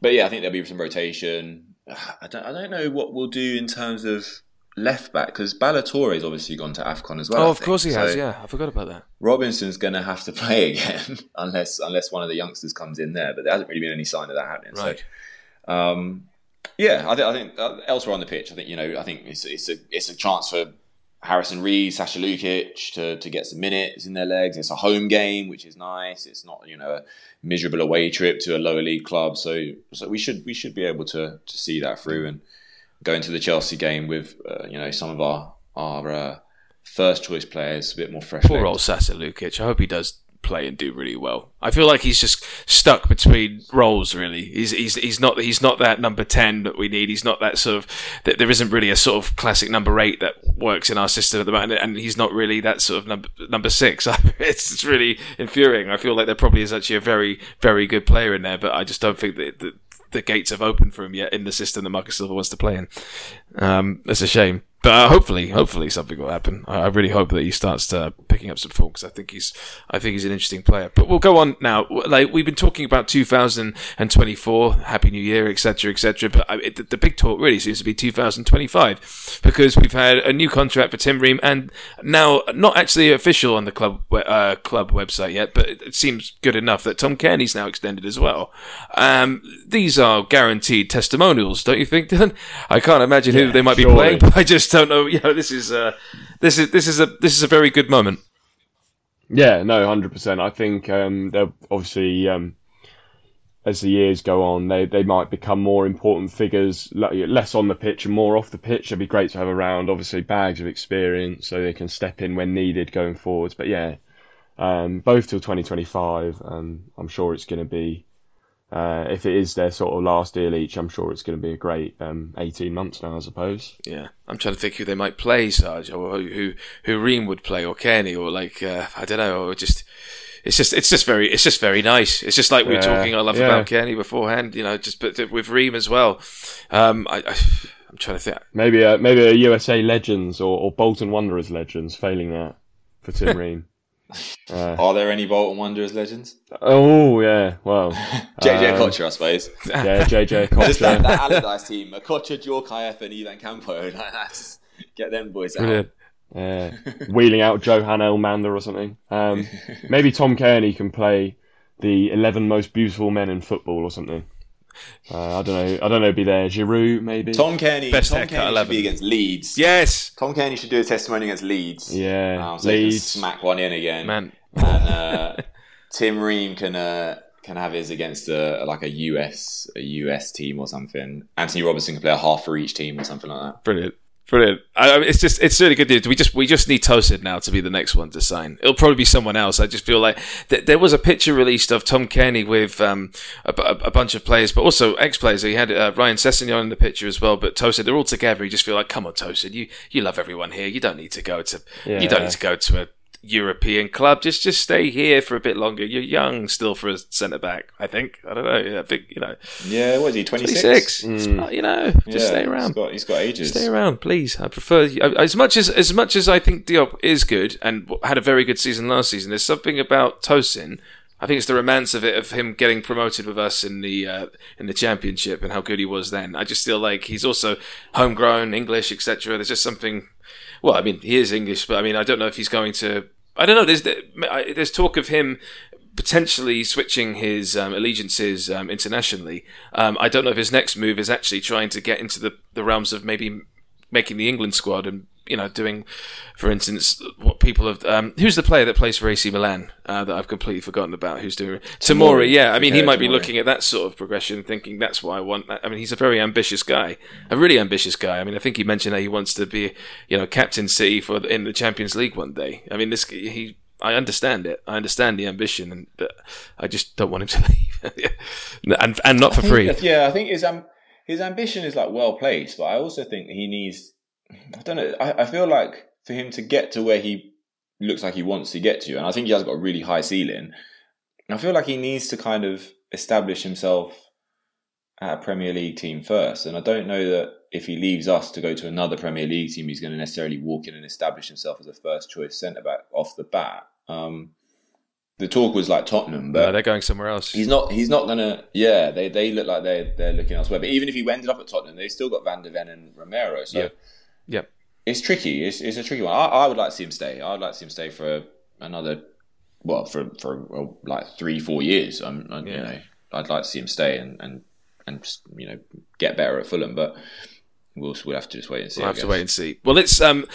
but yeah, I think there'll be some rotation. <sighs> I don't, I don't know what we'll do in terms of left back because Ballatore obviously gone to Afcon as well. Oh, of course he so has. Yeah, I forgot about that. Robinson's going to have to <laughs> play again unless unless one of the youngsters comes in there. But there hasn't really been any sign of that happening. Right. So, um, yeah, I, th- I think uh, elsewhere on the pitch, I think you know, I think it's, it's a it's a chance for Harrison Reed, Sasha Lukic to, to get some minutes in their legs. It's a home game, which is nice. It's not you know a miserable away trip to a lower league club. So so we should we should be able to to see that through and going to the Chelsea game with uh, you know some of our our uh, first choice players a bit more fresh. Poor old Sasa Lukic. I hope he does play and do really well. I feel like he's just stuck between roles. Really, he's he's he's not he's not that number ten that we need. He's not that sort of that there isn't really a sort of classic number eight that works in our system at the moment, and he's not really that sort of number number six. <laughs> it's, it's really infuriating. I feel like there probably is actually a very very good player in there, but I just don't think that, that the gates have opened for him yet in the system that Marcus Silva wants to play in. Um, that's a shame. But uh, hopefully, hopefully something will happen. I, I, really hope that he starts uh, picking up some form because I think he's, I think he's an interesting player. But we'll go on now. Like we've been talking about 2024, Happy New Year, etc., etc. But I, it, the big talk really seems to be 2025 because we've had a new contract for Tim Ream and now not actually official on the club uh, club website yet, but it, it, seems good enough that Tom Cairney's now extended as well. Um, these are guaranteed testimonials, don't you think, Dylan? I can't imagine who they might surely. be playing, <laughs> but I just don't know. You know, this is uh, this is this is a this is a very good moment. Yeah, no, hundred percent. I think um, they'll obviously um, as the years go on, they they might become more important figures, less on the pitch and more off the pitch. It'd be great to have around. Obviously, bags of experience so they can step in when needed going forwards. But yeah, um, both till 2025. Um, I'm sure it's going to be uh, if it is their sort of last deal each, I'm sure it's going to be a great um, 18 months now, I suppose. Yeah, I'm trying to think who they might play, Sarge, or who who Ream would play, or Cairney, or like uh, I don't know, or just it's just it's just very it's just very nice. It's just like we were yeah, talking I love yeah. about Cairney beforehand, you know, just but with Ream as well. Um, I, I am trying to think. Maybe a, maybe a USA Legends or, or Bolton Wanderers Legends. Failing that for Tim <laughs> Ream. Uh, Are there any Bolton Wanderers legends? Oh yeah, well, <laughs> JJ um, Okocha, I suppose. Yeah, JJ. <laughs> Just that, that Allardyce team: Okocha, Djorkaeff, and Ivan Campo. <laughs> Like, get them boys out. Uh, wheeling out Johan Elmander or something. Um, maybe Tom Cairney can play the eleven most beautiful men in football or something. Uh, I don't know. I don't know. Be there, Giroud maybe. Tom Cairney. Best Tom haircut Cairney should be against Leeds. Yes, Tom Cairney should do a testimony against Leeds. Yeah, Um, so he can Leeds. smack one in again. man. And uh, <laughs> Tim Ream can uh, can have his against a like a US a US team or something. Anthony Robertson can play a half for each team or something like that. Brilliant. Brilliant. I, it's just it's really good news. We just we just need Tosin now to be the next one to sign. It'll probably be someone else. I just feel like th- there was a picture released of Tom Cairney with um, a, a bunch of players, but also ex players. He had uh, Ryan Sessegnon in the picture as well. But Tosin, they're all together. You just feel like, come on, Tosin, you you love everyone here. You don't need to go to you don't need to go to a European club. Just just stay here for a bit longer. You're young still for a centre back. I think. I don't know. I think you know. Yeah, what is he? Twenty six. six. six. You know, just stay around. He's got, he's got ages. Stay around, please. I prefer as much as as much as I think Diop is good and had a very good season last season. There's something about Tosin. I think it's the romance of it of him getting promoted with us in the uh, in the championship and how good he was then. I just feel like he's also homegrown, English, etc. There's just something. Well, I mean, he is English, but I mean, I don't know if he's going to. I don't know. There's there's talk of him potentially switching his um, allegiances um, internationally. Um, I don't know if his next move is actually trying to get into the, the realms of maybe making the England squad and you know doing, for instance, what people have. Um, who's the player that plays for AC Milan uh, that I've completely forgotten about? Who's doing it? Tomori? Yeah, I mean he might be looking at that sort of progression, thinking that's what I want. I mean he's a very ambitious guy, a really ambitious guy. I mean I think he mentioned that he wants to be you know captain City for in the Champions League one day. I mean this he. I understand it. I understand the ambition, and but I just don't want him to <laughs> leave, and and not for free. Yeah, I think his um, his ambition is like well placed, but I also think he needs. I don't know. I, I feel like for him to get to where he looks like he wants to get to, and I think he has got a really high ceiling. I feel like he needs to kind of establish himself at a Premier League team first, and I don't know that if he leaves us to go to another Premier League team, he's going to necessarily walk in and establish himself as a first choice centre back off the bat. Um, the talk was like Tottenham, but No, they're going somewhere else. He's not. He's not gonna. Yeah, they, they look like they they're looking elsewhere. But even if he ended up at Tottenham, they've still got Van der Ven and Romero. So Yeah. Yeah. it's tricky. It's, it's a tricky one. I, I would like to see him stay. I would like to see him stay for another. Well, for for well, like three four years. I'm. I, You Yeah. know, I'd like to see him stay and and and just, you know get better at Fulham, but. We'll, we'll have to just wait and see. We'll have to wait and see. Well, let's um,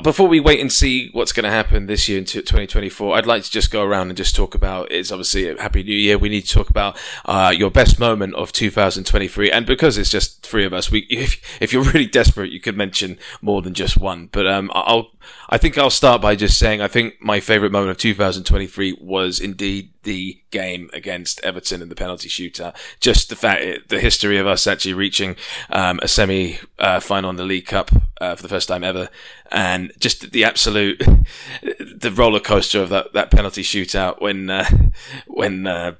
before we wait and see what's going to happen this year in 2024. I'd like to just go around and just talk about. It's obviously a happy new year. We need to talk about uh, your best moment of 2023, and because it's just three of us, we <laughs> if if you're really desperate, you could mention more than just one. But um, I'll I think I'll start by just saying I think my favourite moment of 2023 was indeed the game against Everton in the penalty shootout. Just the fact, the history of us actually reaching um, a semi uh, final in the League Cup uh, for the first time ever, and just the absolute <laughs> the roller coaster of that, that penalty shootout when uh, <laughs> when. Uh,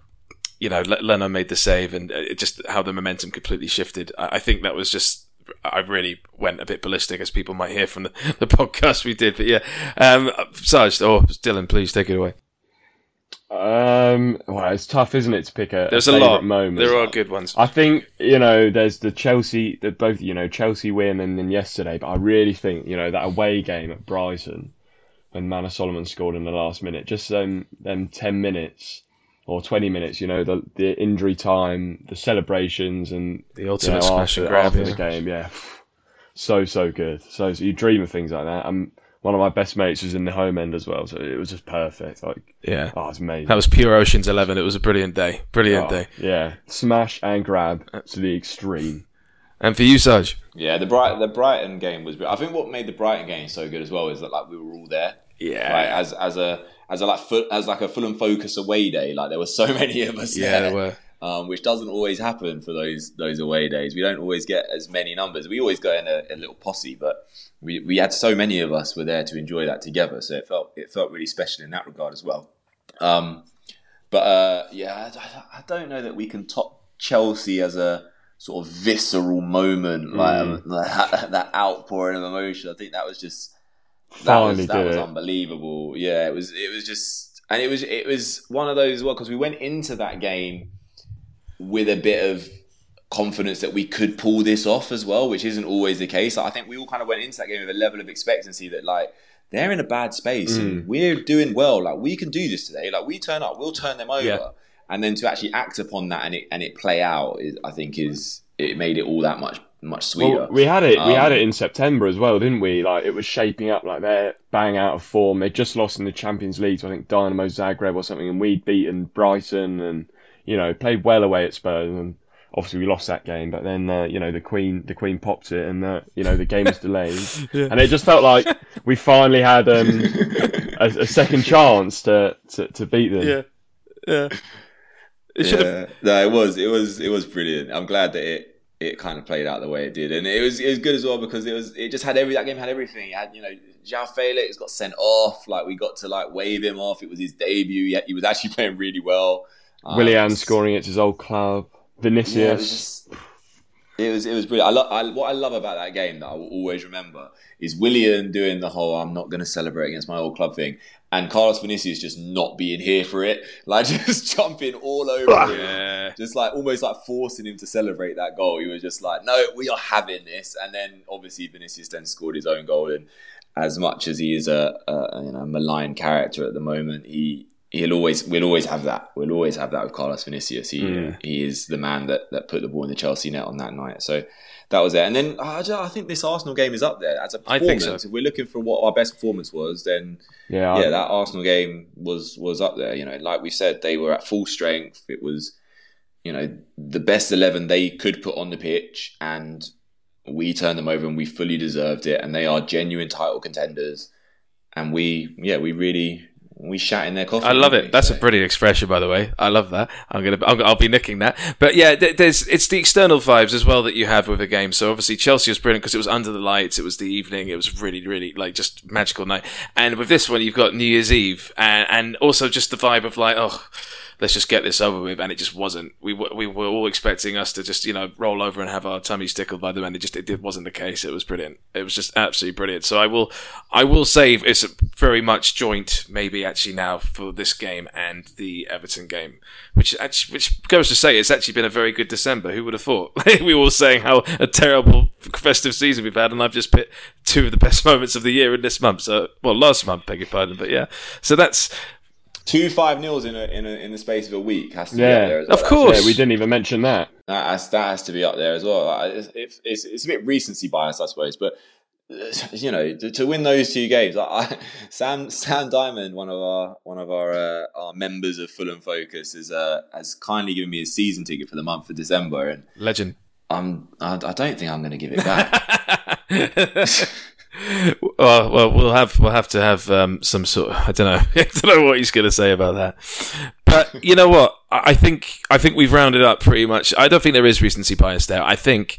you know, Le- Leno made the save, and uh, just how the momentum completely shifted. I think that was just I really went a bit ballistic, as people might hear from the, <laughs> the podcast we did. But yeah, um, Sarge or Dylan, please take it away. Um, well, it's tough, isn't it, to pick a, There's a, lot. moment. There are good ones. I think you know there's the Chelsea, the both you know Chelsea win and then yesterday, but I really think you know that away game at Brighton when Manor Solomon scored in the last minute, just them them ten minutes or twenty minutes, you know the the injury time, the celebrations, and The you know, ultimate smash after, and grab. after yeah. the game, yeah, so so good. So, so you dream of things like that. And one of my best mates was in the home end as well, so it was just perfect. Like, Yeah. oh, it's amazing. That was pure Ocean's Eleven. It was a brilliant day. Brilliant Oh, day. Yeah, smash and grab to the extreme. And for you, Sarge. Yeah, the Bright the Brighton game was. I think what made the Brighton game so good as well is that like we were all there. Yeah. Like as as a as a like full, as like a Fulham focus away day. Like there were so <laughs> many of us Yeah, there, um, which doesn't always happen for those those away days. We don't always get as many numbers. We always go in a, a little posse, but we, we had so many of us were there to enjoy that together. So it felt it felt really special in that regard as well. Um, but uh, yeah, I, I don't know that we can top Chelsea as a sort of visceral moment, like, um, <laughs> that, that outpouring of emotion. I think that was just Finally was, that did was it. unbelievable. Yeah, it was. It was just, and it was it was one of those. Well, because we went into that game with a bit of confidence that we could pull this off as well, which isn't always the case. I think we all kind of went into that game with a level of expectancy that like they're in a bad space mm. and we're doing well. Like we can do this today. Like we turn up, we'll turn them over. Yeah. And then to actually act upon that and it and it play out, is, I think is it made it all that much much sweeter. Well, we had it. Um, we had it in September as well, didn't we? Like it was shaping up like they're bang out of form. They just lost in the Champions League to I think Dynamo Zagreb or something, and we'd beaten Brighton and you know played well away at Spurs. And obviously we lost that game, but then uh, you know the Queen the Queen popped it, and uh, you know the game was delayed, <laughs> yeah. and it just felt like we finally had um, a, a, second chance to, to, to beat them. Yeah, yeah. It yeah. No, it was it was it was brilliant. I'm glad that it it kind of played out the way it did, and it was it was good as well because it was it just had every that game had everything. It had you know João Felix got sent off, like we got to like wave him off. It was his debut. Yet he was actually <laughs> playing really well. Um, Willian scoring at his old club. Vinicius. Yeah, it was it was brilliant. I, lo- I what I love about that game that I will always remember is Willian doing the whole "I'm not going to celebrate against my old club" thing, and Carlos Vinicius just not being here for it, <laughs> like just jumping all over ah. yeah. him, just like almost like forcing him to celebrate that goal. He was just like, "No, we are having this," and then obviously Vinicius then scored his own goal, and as much as he is a, a you know malign character at the moment, he he'll always we'll always have that. We'll always have that with Carlos Vinicius. He mm. he is the man that that put the ball in the Chelsea net on that night. So that was it. And then I, I think this Arsenal game is up there as a performance. So. If we're looking for what our best performance was, then yeah, yeah, that Arsenal game was was up there. You know, like we said, they were at full strength. It was you know the best eleven they could put on the pitch, and we turned them over, and we fully deserved it. And they are genuine title contenders. And we, yeah, we really we shat in their coffee. I love it. That's so. a brilliant expression, by the way. I love that. I'm gonna, I'll, I'll be nicking that. But yeah, there's it's the external vibes as well that you have with a game. So obviously Chelsea was brilliant because it was under the lights. It was the evening. It was really, really like just magical night. And with this one, you've got New Year's Eve, and and also just the vibe of like, oh let's just get this over with. And it just wasn't. We were, we were all expecting us to just, you know, roll over and have our tummies tickled by them. And it just, it wasn't the case. It was brilliant. It was just absolutely brilliant. So I will, I will say it's very much joint, maybe actually now for this game and the Everton game, which actually, which goes to say it's actually been a very good December. Who would have thought? <laughs> we were all saying how a terrible festive season we've had, and I've just picked two of the best <laughs> moments of the year in this month. So, well, last month, beg your pardon, but yeah. So that's two five nils in a, in a, in the space of a week has to yeah, be up there as well. Of course, yeah, we didn't even mention that. That has, that has to be up there as well. It's, it's, it's a bit recency bias, I suppose, but you know, to, to win those two games, I, <laughs> Sam Sam Diamond, one of our one of our uh, our members of Fulham Focus, is uh, has kindly given me a season ticket for the month of December, and legend. I'm I, I don't think I'm going to give it back. <laughs> well, well, we'll have we'll have to have um, some sort. Of, <laughs> I don't know. <laughs> I don't know what he's going to say about that. But <laughs> you know what? I think I think we've rounded up pretty much. I don't think there is recency bias there. I think.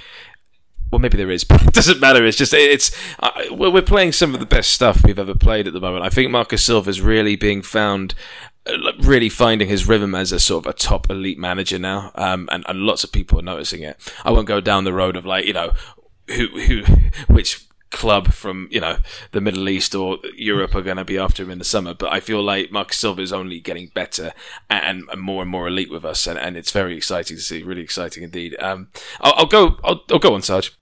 Well, maybe there is, but it doesn't matter. It's just it's uh, we're playing some of the best stuff we've ever played at the moment. I think Marcus Silva is really being found uh, really finding his rhythm as a sort of a top elite manager now, um, and, and lots of people are noticing it. I won't go down the road of like you know who who which club from you know the Middle East or Europe are going to be after him in the summer. But I feel like Marcus Silva is only getting better and, and more and more elite with us, and, and, it's very exciting to see. Really exciting indeed. Um, I'll, I'll, go. I'll, I'll, go on, Sarge.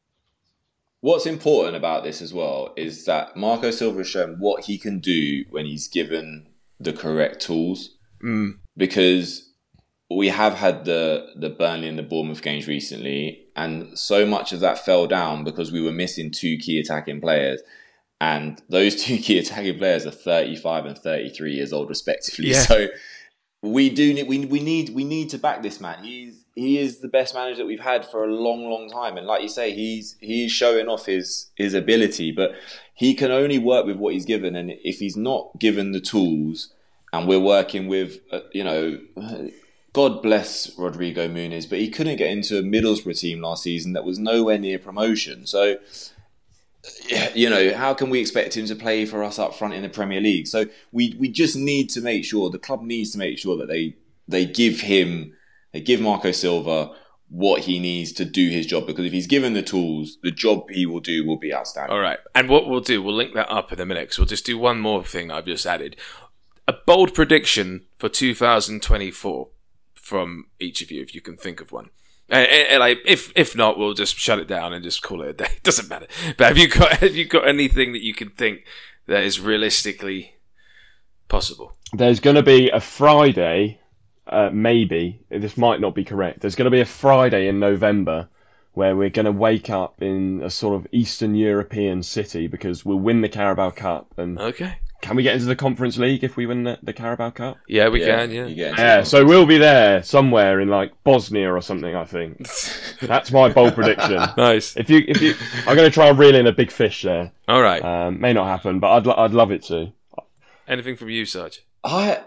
What's important about this as well is that Marco Silva has shown what he can do when he's given the correct tools. Mm. Because we have had the the Burnley and the Bournemouth games recently, and so much of that fell down because we were missing two key attacking players, and those <laughs> two key attacking players are thirty five and thirty three years old respectively. Yeah. So we do need we we need we need to back this man. He's he is the best manager that we've had for a long, long time, and like you say, he's he's showing off his his ability, but he can only work with what he's given, and if he's not given the tools and we're working with, uh, you know, God bless Rodrigo Muniz, but he couldn't get into a Middlesbrough team last season that was nowhere near promotion. So, you know, how can we expect him to play for us up front in the Premier League? So we we just need to make sure the club needs to make sure that they they give him they give Marco Silva what he needs to do his job because if he's given the tools, the job he will do will be outstanding. All right. And what we'll do, we'll link that up in a minute because we'll just do one more thing I've just added. A bold prediction for 2024 from each of you if you can think of one. And, and, like if if not, we'll just shut it down and just call it a day. <laughs> Doesn't matter. But have you got <laughs> have you got anything that you can think that is realistically possible? There's going to be a Friday, uh, maybe this might not be correct. There's going to be a Friday in November where we're going to wake up in a sort of Eastern European city because we'll win the Carabao Cup and Okay. Can we get into the Conference League if we win the, the Carabao Cup? Yeah, we Yeah, can. Yeah. you get into Yeah, so we'll be there somewhere in like Bosnia or something. I think <laughs> that's my bold prediction. <laughs> Nice. If you, if you, I'm going to try and reel in a big fish there. All right. Um, may not happen, but I'd, lo- I'd love it to. Anything from you, Sarge? I,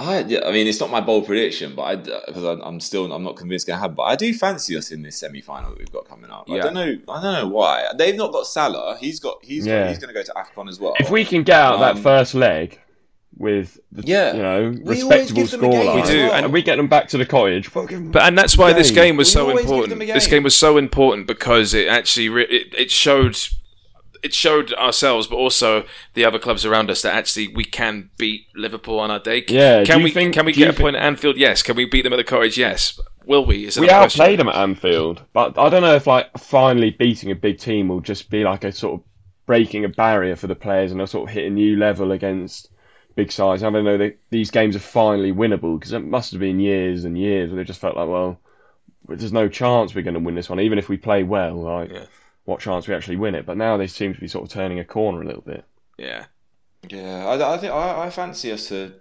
I, yeah, I mean, it's not my bold prediction, but I, because I'm, I'm still, I'm not convinced going to happen. But I do fancy us in this semi-final that we've got coming up. I don't know, I don't know why they've not got Salah. He's got, he's, Yeah. got, he's going to go to Afcon as well. If we can get out that Um, first leg with, the, Yeah. you know, respectable give them a game scoreline, We do, and, and- we get them back to the cottage. we'll give 'em- But and that's why this Game. game was We so important. them a This game. game was so important because it actually re- it, it showed it showed ourselves, but also the other clubs around us that actually we can beat Liverpool on our day. Yeah, Can we think- can we get a point at Anfield? Yes. Can we beat them at the Cottage? Yes. Will we? Is we question. outplayed them at Anfield, but I don't know if like finally beating a big team will just be like a sort of breaking a barrier for the players and a sort of hit a new level against big sides. I don't know that these games are finally winnable because it must have been years and years where they just felt like, well, there's no chance we're going to win this one, even if we play well. Like, Yeah. What chance we actually win it? But now they seem to be sort of turning a corner a little bit. Yeah. Yeah, I, I think I, I fancy us to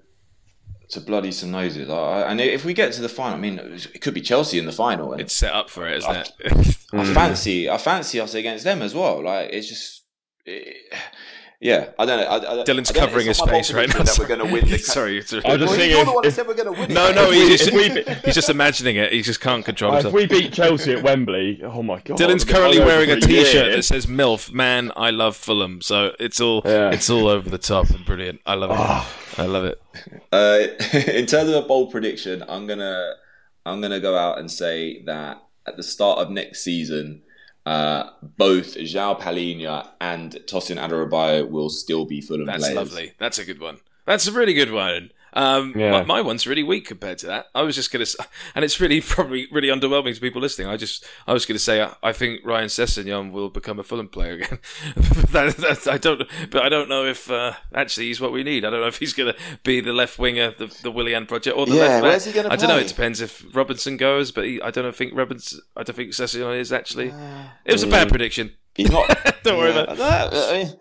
to bloody some noses. I, I- and if we get to the final, I mean, it could be Chelsea in the final. And It's set up for it, isn't it? I fancy, I fancy us against them as well. Like it's just, it, yeah. I don't know. I, I, Dylan's I don't- covering his it's not my face right now. That we're going to win the. Sorry. <laughs> sorry. I was just Well, thinking you're if- the one that if- said we're going to win. it. No, no, he's just, if we- he's just imagining it. He just can't control Uh, if we beat Chelsea at Wembley, oh my god! Dylan's currently wearing a for T-shirt year. that says "MILF." Man, I love Fulham. So it's all Yeah. it's all over the top and brilliant. I love it. Ah. I love it. Uh, <laughs> in terms of a bold prediction, I'm gonna I'm gonna go out and say that at the start of next season, uh, both João Palhinha and Tosin Adarabioyo will still be Fulham That's players. lovely. That's a good one. That's a really good one. Um, Yeah. my, my one's really weak compared to that. I was just gonna, s- <laughs> and it's really <laughs> probably really underwhelming to people listening. I just, I was gonna say, I, I think Ryan Sessegnon will become a Fulham player again. <laughs> that, that, I don't, but I don't know if uh, actually he's what we need. I don't know if he's gonna be the left winger, the the Willian project, or the Yeah, left back. where's he gonna I don't know. It depends if Robinson goes, but he, I don't think Robinson. I don't think Sessegnon is actually. It was a bad prediction. He's not. Don't worry Yeah, about it. that. I mean,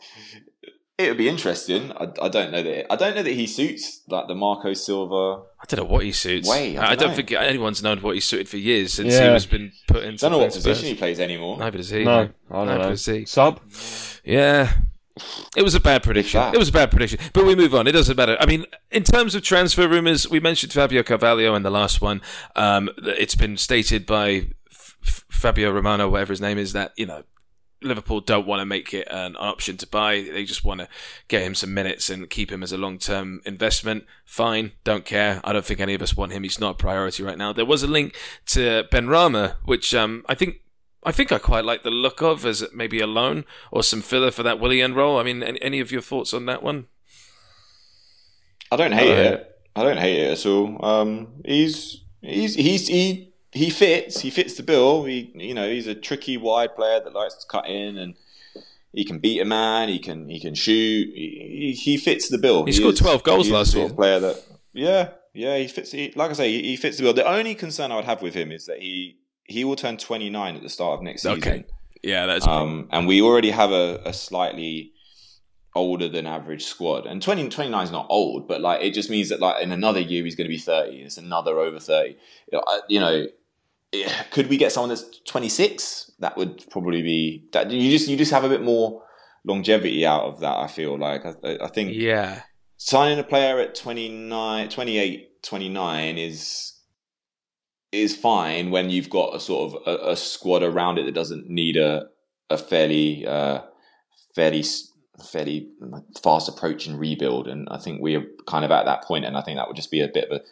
it would be interesting. I, I don't know that. I don't know that he suits like the Marco Silva. I don't know what he suits. Wait, I I, don't don't know. think anyone's known what he suited for years since he Yeah. was been put into. Don't know what Spurs. position he plays anymore. Neither does he. No, mate. I don't Neither know. does he. Sub. Yeah. It was a bad prediction. fact. It was a bad prediction. But we move on. It doesn't matter. I mean, in terms of transfer rumours, we mentioned Fabio Carvalho in the last one. Um, it's been stated by F- F- Fabio Romano, whatever his name is, that, you know, Liverpool don't want to make it an option to buy. They just want to get him some minutes and keep him as a long term investment. Fine, don't care. I don't think any of us want him. He's not a priority right now. There was a link to Benrahma, which um, I think I think I quite like the look of as maybe a loan or some filler for that Willian role. I mean, any, any of your thoughts on that one? I don't hate Alright. it. I don't hate it at all. Um, he's he's he's he he fits. He fits the bill. He you know he's a tricky wide player that likes to cut in and he can beat a man. He can he can shoot. He, he, he fits the bill. He scored is- 12 goals last season. player that yeah yeah he fits. He, like I say, he, he fits the bill. The only concern I would have with him is that he he will turn twenty nine at the start of next season. Okay. Yeah, that's Um, and we already have a, a slightly older than average squad. And 20, 29 is not old, but like it just means that like in another year he's going to be 30. It's another over 30. You know, I- You know, yeah, <sighs> could we get someone that's 26? That would probably be that you just you just have a bit more longevity out of that, I feel like. I, I think yeah. signing a player at 29 28 29 is is fine when you've got a sort of a, a squad around it that doesn't need a a fairly uh fairly fairly fast approach and rebuild and I think we're kind of at that point and I think that would just be a bit of a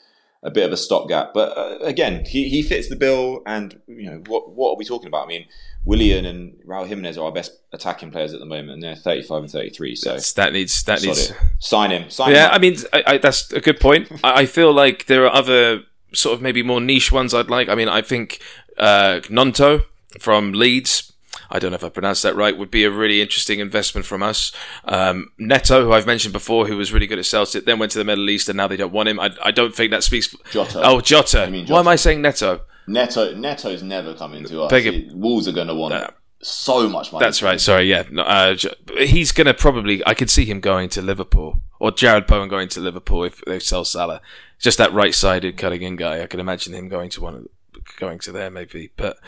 a bit of a stopgap but uh, again he, he fits the bill and you know what what are we talking about I mean Willian and Raul Jimenez are our best attacking players at the moment and they're 35 and 33 so That's, that needs that needs it. sign him sign Yeah, him I mean, I, I, that's a good point. I, I feel like there are other sort of maybe more niche ones I'd like. I mean, I think uh, Gnonto from Leeds. I don't know if I pronounced that right, would be a really interesting investment from us. Um, Neto, who I've mentioned before, who was really good at Celtic, then went to the Middle East and now they don't want him. I, I don't think that speaks. Jota. Oh, Jota. mean Why am I saying Neto? Neto Neto's never coming to us. Beg It- Wolves are going to want Uh, so much money. That's right. Sorry, yeah. Uh, he's going to probably. I could see him going to Liverpool or Jarrod Bowen going to Liverpool if they sell Salah. Just that right-sided cutting in guy. I can imagine him going to one, of, going to there maybe. But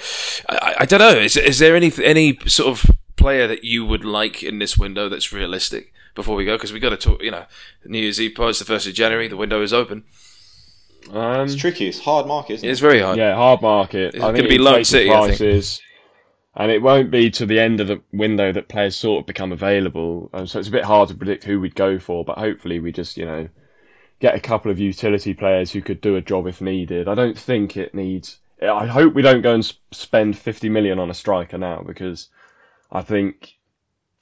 I, I- I don't know. Is, is there any any sort of player that you would like in this window that's realistic? Before we go, because we got to talk. You know, New Year's Eve. It's the first of January. The window is open. Um, It's tricky. It's hard market, isn't It's very hard. yeah, hard market. It's I think gonna be it'll Lone City, I think. prices, and it won't be to the end of the window that players sort of become available. Um, so it's a bit hard to predict who we'd go for. But hopefully, we just you know get a couple of utility players who could do a job if needed. I don't think it needs. I hope we don't go and spend 50 million on a striker now because I think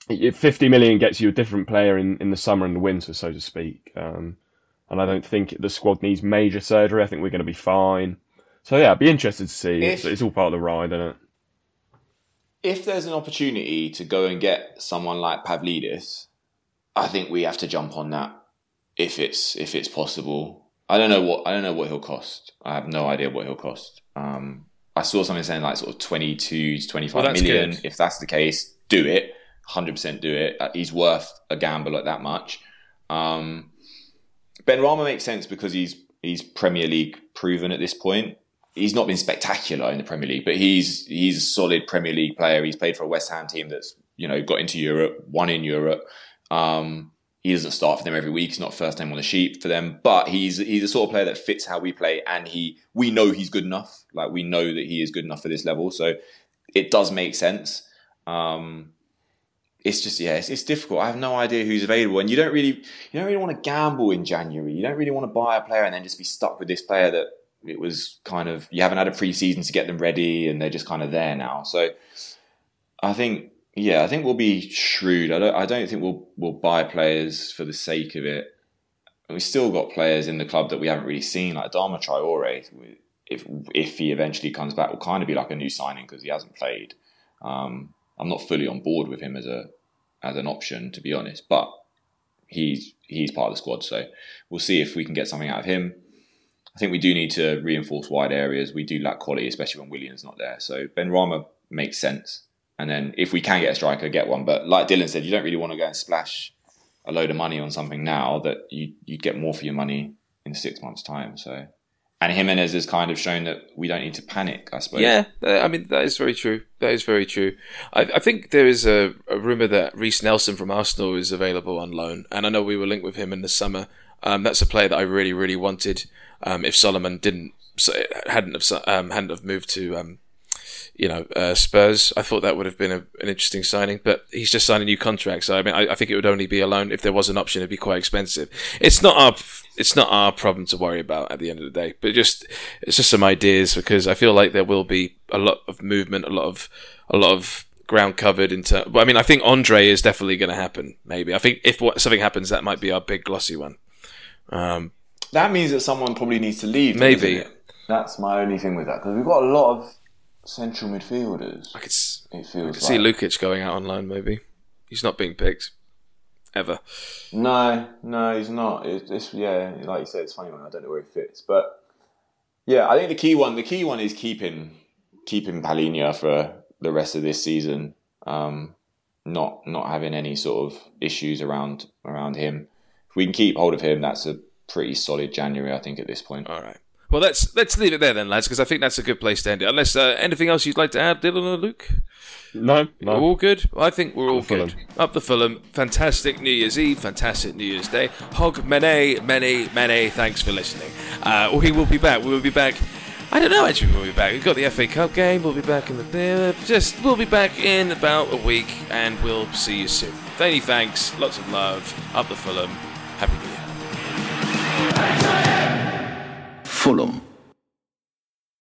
50 million gets you a different player in, in the summer and the winter, so to speak. Um, and I don't think the squad needs major surgery. I think we're going to be fine. So yeah, I'd be interested to see. If- It's, it's all part of the ride, isn't it? if there's an opportunity to go and get someone like Pavlidis, I think we have to jump on that if it's if it's possible. I don't know what I don't know what he'll cost. I have no idea what he'll cost. Um, I saw something saying like sort of twenty two to twenty five Well, million. good. If that's the case, do it. Hundred percent do it. Uh, He's worth a gamble at that much. Um, Benrahma makes sense because he's he's Premier League proven at this point he's not been spectacular in the Premier League, but he's he's a solid Premier League player. He's played for a West Ham team that's you know got into Europe, won in Europe. Um, he doesn't start for them every week. He's not first name on the sheet for them, but he's he's a sort of player that fits how we play, and he we know he's good enough. Like we know that he is good enough for this level, so it does make sense. Um, it's just yeah, it's, it's difficult. I have no idea who's available, and you don't really you don't really want to gamble in January. You don't really want to buy a player and then just be stuck with this player that it was kind of you haven't had a preseason to get them ready, and they're just kind of there now. So I think yeah, I think we'll be shrewd. I don't I don't think we'll we'll buy players for the sake of it. We've still got players in the club that we haven't really seen, like Adama Traore. If if he eventually comes back, will kind of be like a new signing because he hasn't played. Um, I'm not fully on board with him as a as an option, to be honest, but he's he's part of the squad, so we'll see if we can get something out of him. I think we do need to reinforce wide areas. We do lack quality, especially when Willian's not there. So Benrahma makes sense. And then if we can get a striker, get one. But like Dylan said, you don't really want to go and splash a load of money on something now that you you get more for your money in six months' time. So, and Jimenez has kind of shown that we don't need to panic. I suppose. Yeah, I mean that is very true. That is very true. I, I think there is a, a rumor that Reiss Nelson from Arsenal is available on loan, and I know we were linked with him in the summer. Um, that's a player that I really, really wanted. Um, if Solomon didn't hadn't have um, hadn't have moved to um, you know uh, Spurs, I thought that would have been a, an interesting signing. But he's just signed a new contract, so I mean I, I think it would only be a loan. If there was an option, it'd be quite expensive. It's not our it's not our problem to worry about at the end of the day, but just it's just some ideas because I feel like there will be a lot of movement, a lot of a lot of ground covered in terms. But I mean, I think Andre is definitely going to happen. Maybe I think if what, something happens, that might be our big glossy one. Um, That means that someone probably needs to leave. Maybe. That's my only thing with that because we've got a lot of central midfielders. I could, s- It I feels could see like. Lukic going out on loan. Maybe he's not being picked ever. No, no, he's not. It's, it's yeah, like you said, it's funny one. I don't know where he fits, but yeah, I think the key one, the key one is keeping keeping Palhinha for the rest of this season. Um, not not having any sort of issues around around him. If we can keep hold of him, that's a pretty solid January, I think, at this point. All right. Well, let's let's leave it there then, lads, because I think that's a good place to end it. Unless uh, anything else you'd like to add, Dylan or Luke. No, no. We're all good? I think we're all good. Fulham. Up the Fulham. Fantastic New Year's Eve. Fantastic New Year's Day. Hog many, many, many thanks for listening. Uh, we will be back. We will be back. I don't know actually when we'll be back. We've got the FA Cup game. We'll be back in the. Uh, just, we'll be back in about a week and we'll see you soon. Many thanks. Lots of love. Up the Fulham. Happy New Year. Fulham.